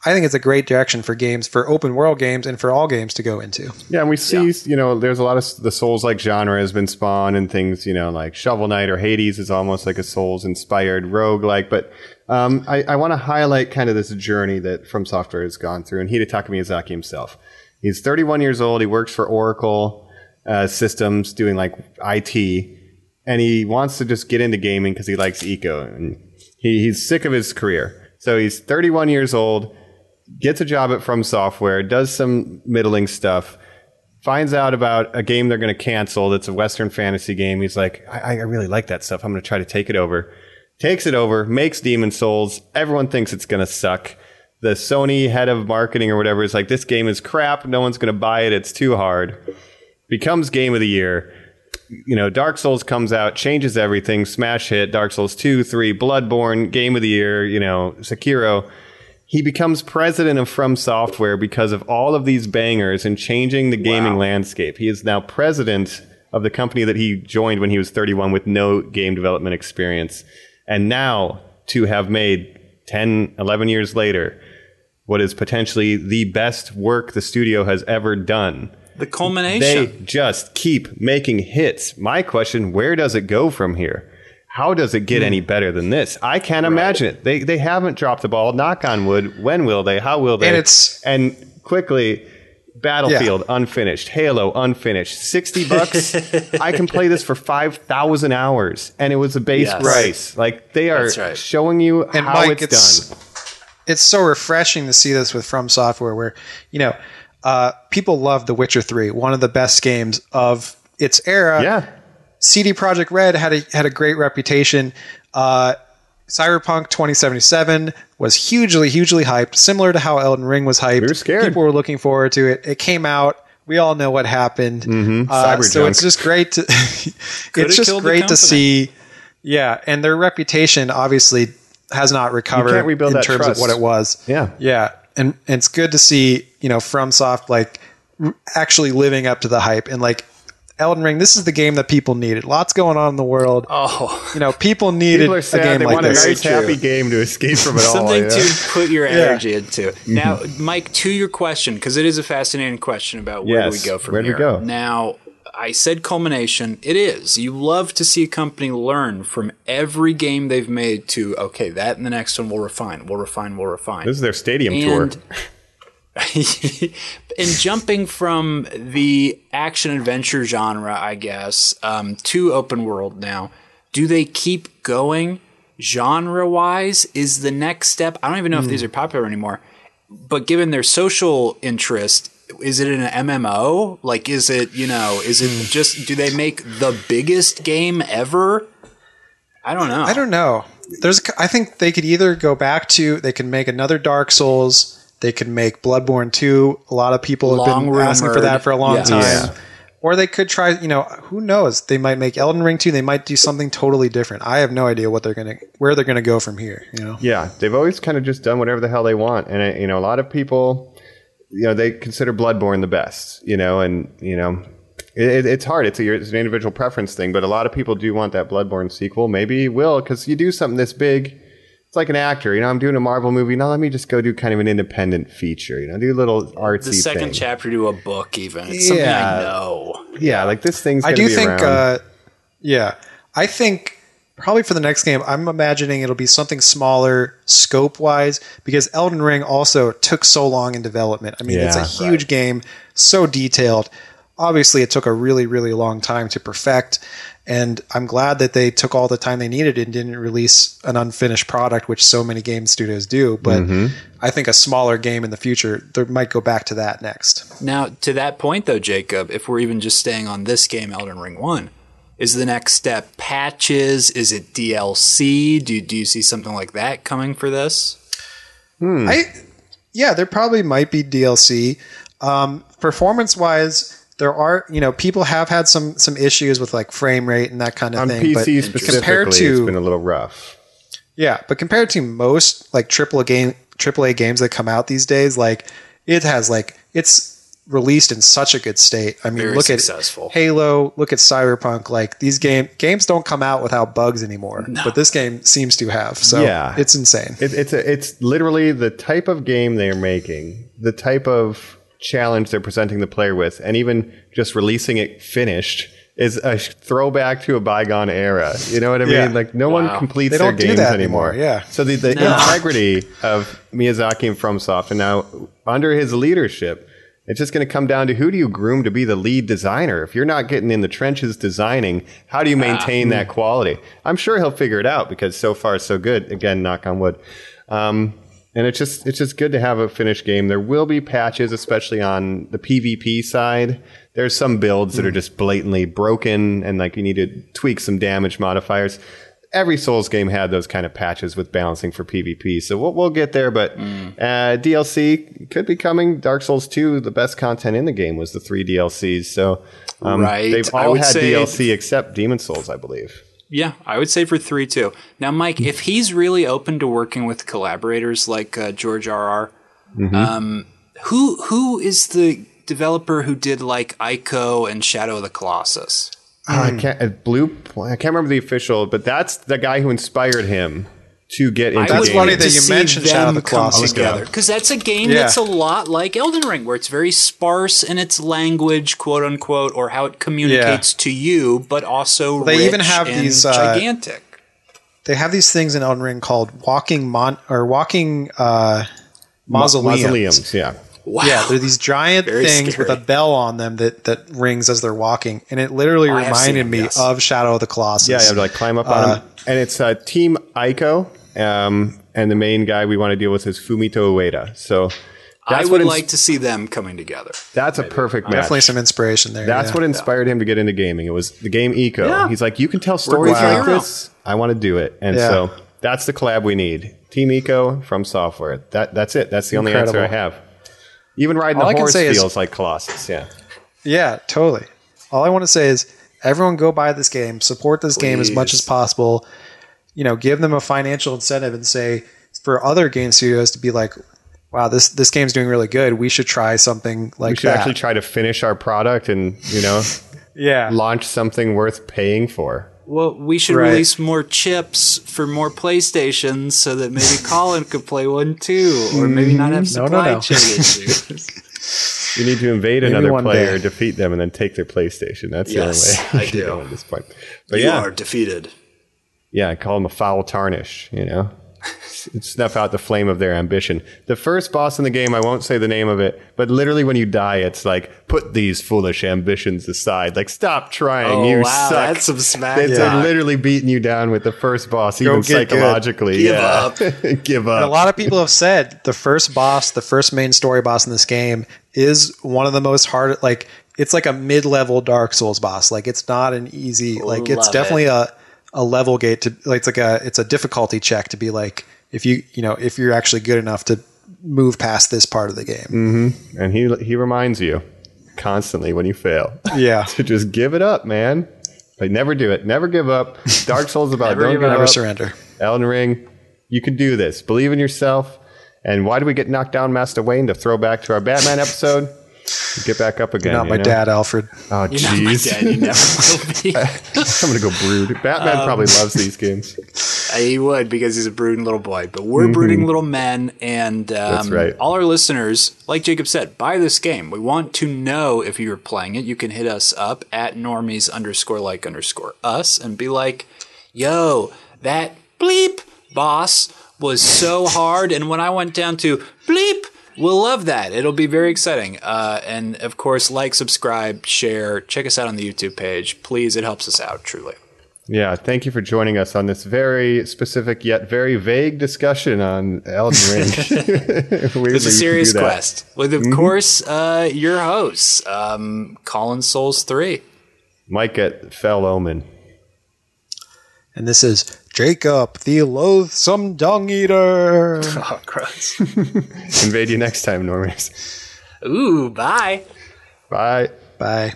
I think it's a great direction for games, for open world games, and for all games to go into. Yeah, and we see, you know, there's a lot of the Souls like genre has been spawned and things, you know, like Shovel Knight or Hades is almost like a Souls inspired rogue like. But um, I, I want to highlight kind of this journey that FromSoftware has gone through and Hidetaka Miyazaki himself. He's 31 years old. He works for Oracle uh, Systems doing like IT, and he wants to just get into gaming because he likes Ico and he, he's sick of his career. So he's 31 years old gets a job at FromSoftware, does some middling stuff, finds out about a game they're going to cancel that's a Western fantasy game. He's like, I, I really like that stuff. I'm going to try to take it over. Takes it over, makes Demon Souls. Everyone thinks it's going to suck. The Sony head of marketing or whatever is like, this game is crap. No one's going to buy it. It's too hard. Becomes game of the year. You know, Dark Souls comes out, changes everything. Smash hit. Dark Souls 2, 3, Bloodborne, game of the year. You know, Sekiro he becomes president of FromSoftware because of all of these bangers and changing the gaming landscape. He is now president of the company that he joined when he was 31 with no game development experience. And now to have made 10, 11 years later, what is potentially the best work the studio has ever done. The culmination. They just keep making hits. My question, where does it go from here? How does it get any better than this? I can't imagine it. They they haven't dropped the ball. Knock on wood. When will they? How will they? And it's- and quickly Battlefield unfinished, Halo unfinished. 60 bucks. I can play this for 5,000 hours and it was a base Yes. price. Like they are right. showing you And how Mike, it's, it's done. it's so refreshing to see this with FromSoftware, where you know uh, people love The Witcher Three, one of the best games of its era. Yeah. CD Projekt Red had a had a great reputation. Uh, Cyberpunk 2077 was hugely, hugely hyped, similar to how Elden Ring was hyped. We were scared. People were looking forward to it. It came out. We all know what happened. Mm-hmm. Uh, so junk. it's just great to. it's just great to see. Yeah, and their reputation obviously has not recovered can't rebuild in that terms trust. of what it was. Yeah. yeah, and, and it's good to see you know FromSoft like r- actually living up to the hype and like Elden Ring. This is the game that people needed. Lots going on in the world. Oh, You know, people needed People are a sad. game They like want a this. nice, happy game to escape from it all. something yeah. to put your energy into. Mm-hmm. Now, Mike, to your question, because it is a fascinating question about where Yes, do we go from here? where do we go? Now, I said culmination. It is. You love to see a company learn from every game they've made to okay, that and the next one we'll refine, we'll refine, we'll refine. This is their stadium tour. And in jumping from the action adventure genre, I guess, um, to open world now, do they keep going genre wise? Is the next step? I don't even know if Hmm. these are popular anymore, but given their social interest, is it an MMO? Like, is it, you know, is Hmm. it just, do they make the biggest game ever? I don't know. I don't know. There's, I think they could either go back to, they can make another Dark Souls. They could make Bloodborne 2. A lot of people have Long been asking for that for a long Yeah. time. Yeah. Or they could try, you know, who knows? They might make Elden Ring 2. They might do something totally different. I have no idea what they're going to, where they're going to go from here, you know? Yeah, they've always kind of just done whatever the hell they want, and you know, a lot of people, you know, they consider Bloodborne the best, you know, and you know, it, it- it's hard. It's, a, it's an individual preference thing, but a lot of people do want that Bloodborne sequel. Maybe you will because you do something this big. It's like an actor, you know. I'm doing a Marvel movie now. Let me just go do kind of an independent feature, you know, do a little artsy the second thing. chapter to a book, even. It's something Yeah. I know. yeah, like this thing's. I do be think, uh, yeah, I think probably for the next game, I'm imagining it'll be something smaller scope wise because Elden Ring also took so long in development. I mean, it's a Yeah, huge game, so detailed. Obviously, it took a really, really long time to perfect. And I'm glad that they took all the time they needed and didn't release an unfinished product, which so many game studios do. But Mm-hmm. I think a smaller game in the future, they might go back to that next. Now, to that point, though, Jacob, if we're even just staying on this game, Elden Ring 1, is the next step patches? Is it DLC? Do, do you see something like that coming for this? I yeah, there probably might be DLC. Um, performance wise, there are you know people have had some some issues with like frame rate and that kind of on thing. PC but specifically, compared it's to been a little rough. yeah, but compared to most like triple game triple A games that come out these days, like it has like it's released in such a good state. I mean, Very look successful. at Halo, look at Cyberpunk. Like these game games don't come out without bugs anymore, but this game seems to have. So Yeah. it's insane. It, it's a, it's literally the type of game they're making, the type of challenge they're presenting the player with, and even just releasing it finished is a throwback to a bygone era. You know what I mean? Yeah. Like no Wow. one completes They their don't do games that anymore. anymore, yeah. So the, the No. integrity of Miyazaki and FromSoft, and now under his leadership. It's just going to come down to who do you groom to be the lead designer? If you're not getting in the trenches designing, how do you maintain that quality? I'm sure he'll figure it out because so far so good. Again, knock on wood. Um, and it's just it's just good to have a finished game. There will be patches, especially on the PvP side. There's some builds that are just blatantly broken, and like you need to tweak some damage modifiers. Every Souls game had those kind of patches with balancing for PvP, so we'll, we'll get there. But uh, DLC could be coming. Dark Souls 2, the best content in the game was the three DLCs. So um, Right. they've all had DLC except Demon Souls, I believe. Yeah, I would say for three too. Now, Mike, if he's really open to working with collaborators like uh, George R. R., Mm-hmm. um, who who is the developer who did like Ico and Shadow of the Colossus? Oh, I can't. Uh, Blue. I can't remember the official, but that's the guy who inspired him to get into. That's would gaming. funny that to you see mentioned Shadow of the come Colossus, together because that's a game Yeah. that's a lot like Elden Ring, where it's very sparse in its language, quote unquote, or how it communicates to you, but also They even have and these, uh, gigantic. they have these things in Elden Ring called walking mon or walking uh, mausoleums. Mausoleums. Yeah. Wow. Yeah, they're these giant Very things with a bell on them that, that rings as they're walking, and it literally I reminded them, me yes. of Shadow of the Colossus. Yeah, you have to like climb up on Uh, him. And it's uh, Team Ico, um, and the main guy we want to deal with is Fumito Ueda. So I would ins- like to see them coming together. that's a perfect match. Definitely some inspiration there. That's yeah. what inspired him to get into gaming. It was the game Ico. Yeah. He's like, you can tell stories with like this. I want to do it. And Yeah. so That's the collab we need. Team Ico from Software. That that's it. That's the only answer I have. Even riding All I the can horse say is- feels like Colossus. Yeah. Yeah, totally. All I want to say is everyone go buy this game, support this game as much as possible. You know, give them a financial incentive and say for other game studios to be like, wow, this this game's doing really good. We should try something like We should that. actually try to finish our product and you know yeah. launch something worth paying for. Well, we should Right. release more chips for more PlayStations so that maybe Colin could play one too, or maybe not have mm-hmm. No, no, supply no. chain issues. You need to invade Maybe another player, day. defeat them, and then take their PlayStation. That's Yes, the only way I can do. at this point. But yeah, you are defeated. Yeah, I call them a foul tarnish. You know, snuff out the flame of their ambition. The first boss in the game, I won't say the name of it, but literally when you die, it's like put these foolish ambitions aside. Like stop trying. Oh, you wow, suck. that's some smack It's talk. like literally beating you down with the first boss, even get good. psychologically. Give yeah. up. Give And a lot of people have said the first boss, the first main story boss in this game, is one of the most hard. Like it's like a mid-level Dark Souls boss. Like it's not an easy. Like it's Love definitely a a level gate to. Like it's like a it's a difficulty check to be like if you you know if you're actually good enough to move past this part of the game. Mm-hmm. and he he reminds you constantly when you fail. Yeah. to just give it up, man. Like never do it. Never give up. Dark Souls about Never don't give give. Never up. surrender. Elden Ring, you can do this. Believe in yourself. And why do we get knocked down, Master Wayne? To throw back to our Batman episode, get back up again. Not you my know? dad, Alfred. Oh You're not my jeez. You never will be. I'm gonna go brood. Batman Um, probably loves these games. He would because he's a brooding little boy. But we're brooding little men, and um, Mm-hmm. That's right. all our listeners, like Jacob said, buy this game. We want to know if you're playing it. You can hit us up at normies underscore like underscore us and be like, "Yo, that bleep boss was so hard." And when I went down to bleep. We'll love that. It'll be very exciting. Uh, and of course, like, subscribe, share, check us out on the YouTube page. Please, it helps us out, truly. Yeah, thank you for joining us on this very specific yet very vague discussion on Elden Ring. It's a serious quest with, of course, uh, your hosts, um, Colin Souls Three. Mike at fell omen. And this is Jacob, the loathsome dung eater. Oh, gross! Invade you next time, Normies. Ooh, bye. Bye. Bye.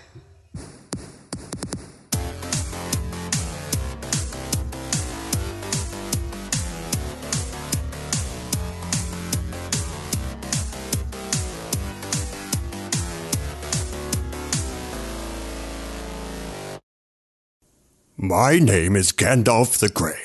My name is Gandalf the Grey,